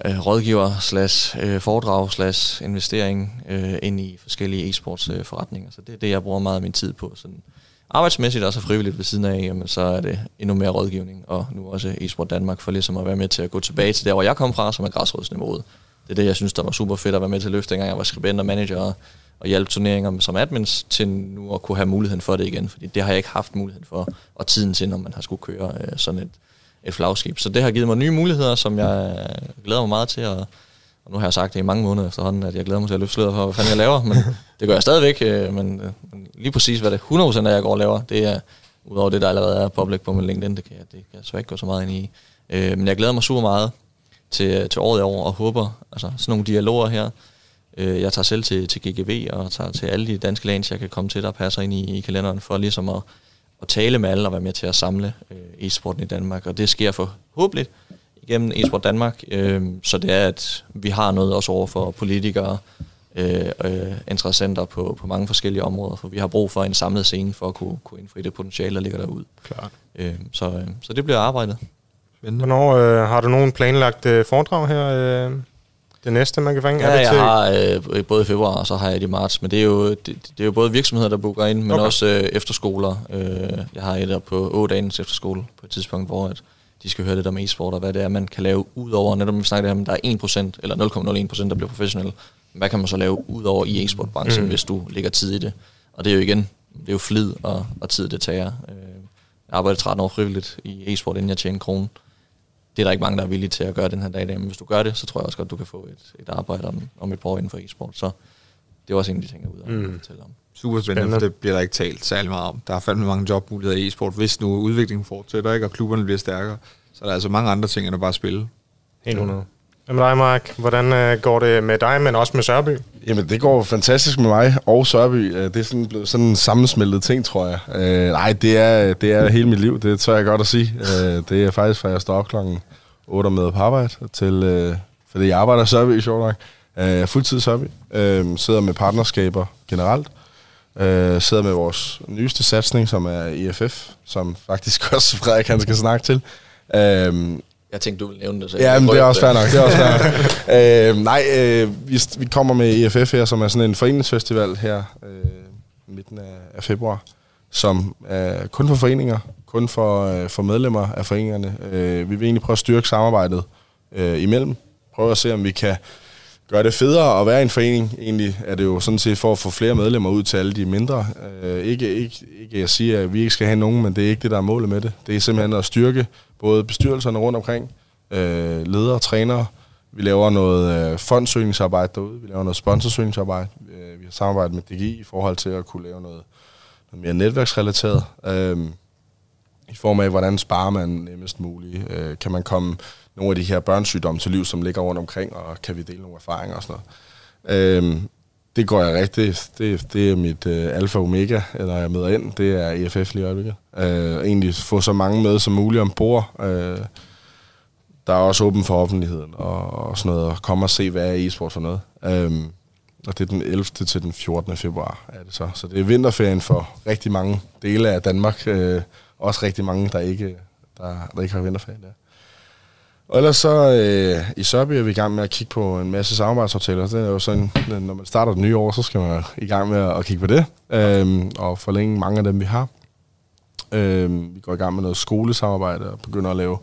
øh, rådgiver slash øh, foredrag slash investering øh, ind i forskellige e-sports øh, forretninger. Så det er det, jeg bruger meget af min tid på. Sådan arbejdsmæssigt og så frivilligt ved siden af, jamen, så er det endnu mere rådgivning, og nu også eSport Danmark for ligesom at være med til at gå tilbage til der, hvor jeg kom fra, som er græsrådsniveauet. Det er det, jeg synes, der var super fedt at være med til at løfte, dengang jeg var skribent og manager og, og hjælpe turneringer som admins til nu at kunne have muligheden for det igen, fordi det har jeg ikke haft muligheden for, og tiden til, når man har skulle køre øh, sådan et, et flagskib. Så det har givet mig nye muligheder, som jeg øh, glæder mig meget til, at og nu har jeg sagt det i mange måneder efterhånden, at jeg glæder mig til at løfte sløret for, hvad fanden jeg laver, men det gør jeg stadigvæk, øh, men, øh, men lige præcis, hvad det 100% af jeg går og laver, det er, udover det, der allerede er public på min LinkedIn, det kan jeg, det kan jeg så ikke gå så meget ind i. Øh, men jeg glæder mig super meget til, til året i år, og håber, altså sådan nogle dialoger her, jeg tager selv til, til GGV, og tager til alle de danske lands, jeg kan komme til, der passer ind i, i kalenderen, for ligesom at, at tale med alle og være med til at samle øh, e-sporten i Danmark. Og det sker forhåbentlig igennem e-sport Danmark, øh, så det er, at vi har noget også over for politikere, øh, øh, interessenter på, på mange forskellige områder, for vi har brug for en samlet scene for at kunne, kunne indfri det potentiale, der ligger derude. Klart. Øh, så, øh, så det bliver arbejdet. Hvornår øh, har du nogen planlagt øh, foredrag her? Øh, det næste, man kan fange? Ja, er det jeg til? har øh, både i februar, og så har jeg et i marts. Men det er jo, det, det er jo både virksomheder, der booker ind, men okay. også øh, efterskoler. Øh, jeg har et der på 8 dagens efterskole på et tidspunkt, hvor at de skal høre det der med e-sport, og hvad det er, man kan lave ud over, netop vi snakker om, der er 1% eller 0,01% der bliver professionelle. Hvad kan man så lave ud over i e-sportbranchen, mm. hvis du lægger tid i det? Og det er jo igen, det er jo flid og, og tid, det tager. Øh, jeg arbejdede 13 år frivilligt i e-sport, inden jeg tjente kronen det er der ikke mange, der er villige til at gøre den her dag. Men hvis du gør det, så tror jeg også godt, du kan få et, et arbejde om, om et par år inden for e-sport. Så det er også en af de ting, jeg er ude mm. fortælle om. Super spændende, spændende, for det bliver der ikke talt særlig meget om. Der er fandme mange jobmuligheder i e-sport, hvis nu udviklingen fortsætter, ikke, og klubberne bliver stærkere. Så der er altså mange andre ting, end at bare spille. Helt 100. Hvad med dig, Mark? Hvordan øh, går det med dig, men også med Sørby? Jamen, det går fantastisk med mig og Sørby. Øh, det er sådan blevet sådan en sammensmeltet ting, tror jeg. Øh, nej, det er, det er hele mit liv, det tør jeg godt at sige. Øh, det er faktisk, fra jeg står op klokken 8 med på arbejde, til, øh, fordi jeg arbejder i Sørby, sjovt nok. Øh, jeg er fuldtid Sørby. Øh, sidder med partnerskaber generelt. Øh, sidder med vores nyeste satsning, som er EFF, som faktisk også Frederik han skal snakke til. Øh, jeg tænkte, du ville nævne det. Så ja, men det er også fair nok. Det er også fair nok. øh, nej, øh, vi, vi kommer med EFF her, som er sådan en foreningsfestival her øh, midten af, af februar, som er kun for foreninger, kun for, øh, for medlemmer af foreningerne. Øh, vi vil egentlig prøve at styrke samarbejdet øh, imellem. Prøve at se, om vi kan gøre det federe at være i en forening. Egentlig er det jo sådan set for at få flere medlemmer ud til alle de mindre. Øh, ikke, ikke, ikke at siger, at vi ikke skal have nogen, men det er ikke det, der er målet med det. Det er simpelthen at styrke både bestyrelserne rundt omkring, øh, ledere, trænere. Vi laver noget øh, fondsøgningsarbejde derude. Vi laver noget sponsorsøgningsarbejde. Øh, vi har samarbejdet med DGI i forhold til at kunne lave noget, noget mere netværksrelateret. Øh, I form af, hvordan sparer man nemmest muligt. Øh, kan man komme nogle af de her børnesygdomme til liv, som ligger rundt omkring, og kan vi dele nogle erfaringer og sådan noget. Øhm, det går jeg rigtig. Det, det er mit øh, alfa og omega, når jeg møder ind. Det er EFF lige i øjeblikket. Øh, egentlig få så mange med som muligt ombord. Øh, der er også åben for offentligheden og, og sådan noget. Og komme og se, hvad er e-sport for noget. Øh, og det er den 11. til den 14. februar er det så. Så det er vinterferien for rigtig mange dele af Danmark. Øh, også rigtig mange, der ikke, der, der ikke har vinterferie der. Og ellers så øh, i Sørby er vi i gang med at kigge på en masse samarbejdsaftaler. Det er jo sådan, øh, når man starter det nye år, så skal man i gang med at kigge på det. Øhm, og forlænge mange af dem, vi har. Øhm, vi går i gang med noget skolesamarbejde og begynder at lave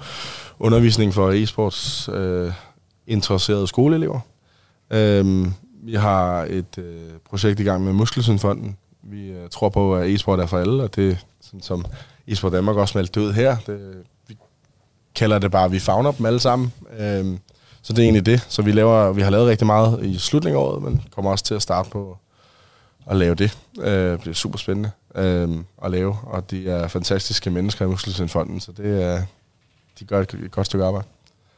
undervisning for e-sports øh, interesserede skoleelever. Øhm, vi har et øh, projekt i gang med Muskelsundfonden. Vi øh, tror på, at e-sport er for alle, og det er sådan som e-sport Danmark også meldte ud her. Det, kalder det bare, at vi fagner dem alle sammen. Øhm, så det er egentlig det. Så vi, laver, vi har lavet rigtig meget i slutningen af året, men kommer også til at starte på at lave det. Øh, det er super spændende øh, at lave, og de er fantastiske mennesker i Muskelsundfonden, så det er, de gør et, et godt stykke arbejde.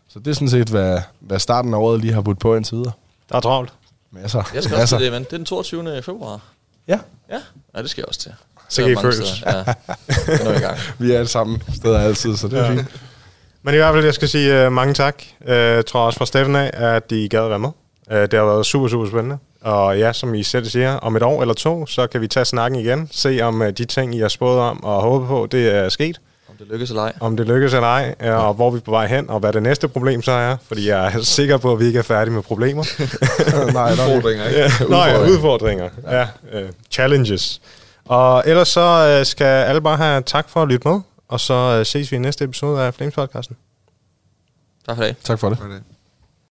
Så det er sådan set, hvad, hvad starten af året lige har budt på indtil videre. Der er travlt. Masser. Jeg skal også til det, men det er den 22. februar. Ja. Ja, ja det skal jeg også til. Så kan I steder. Ja, det er i gang. Vi er alle sammen steder altid, så det er ja. fint. Men i hvert fald, jeg skal sige uh, mange tak. Uh, jeg tror også fra Steffen af, at de gad at være med. Uh, det har været super, super spændende. Og ja, som I selv siger, om et år eller to, så kan vi tage snakken igen. Se om uh, de ting, I har spået om og håbet på, det er sket. Om det lykkes eller ej. Om det lykkes eller ej, uh, og hvor vi er på vej hen, og hvad det næste problem så er. Fordi jeg er sikker på, at vi ikke er færdige med problemer. Nej. Udfordringer, ikke? Ja, Nå ja, udfordringer. Ja, uh, challenges. Og ellers så uh, skal alle bare have tak for at lytte med, og så uh, ses vi i næste episode af Flames Podcasten. Tak for det. Tak for det. For det.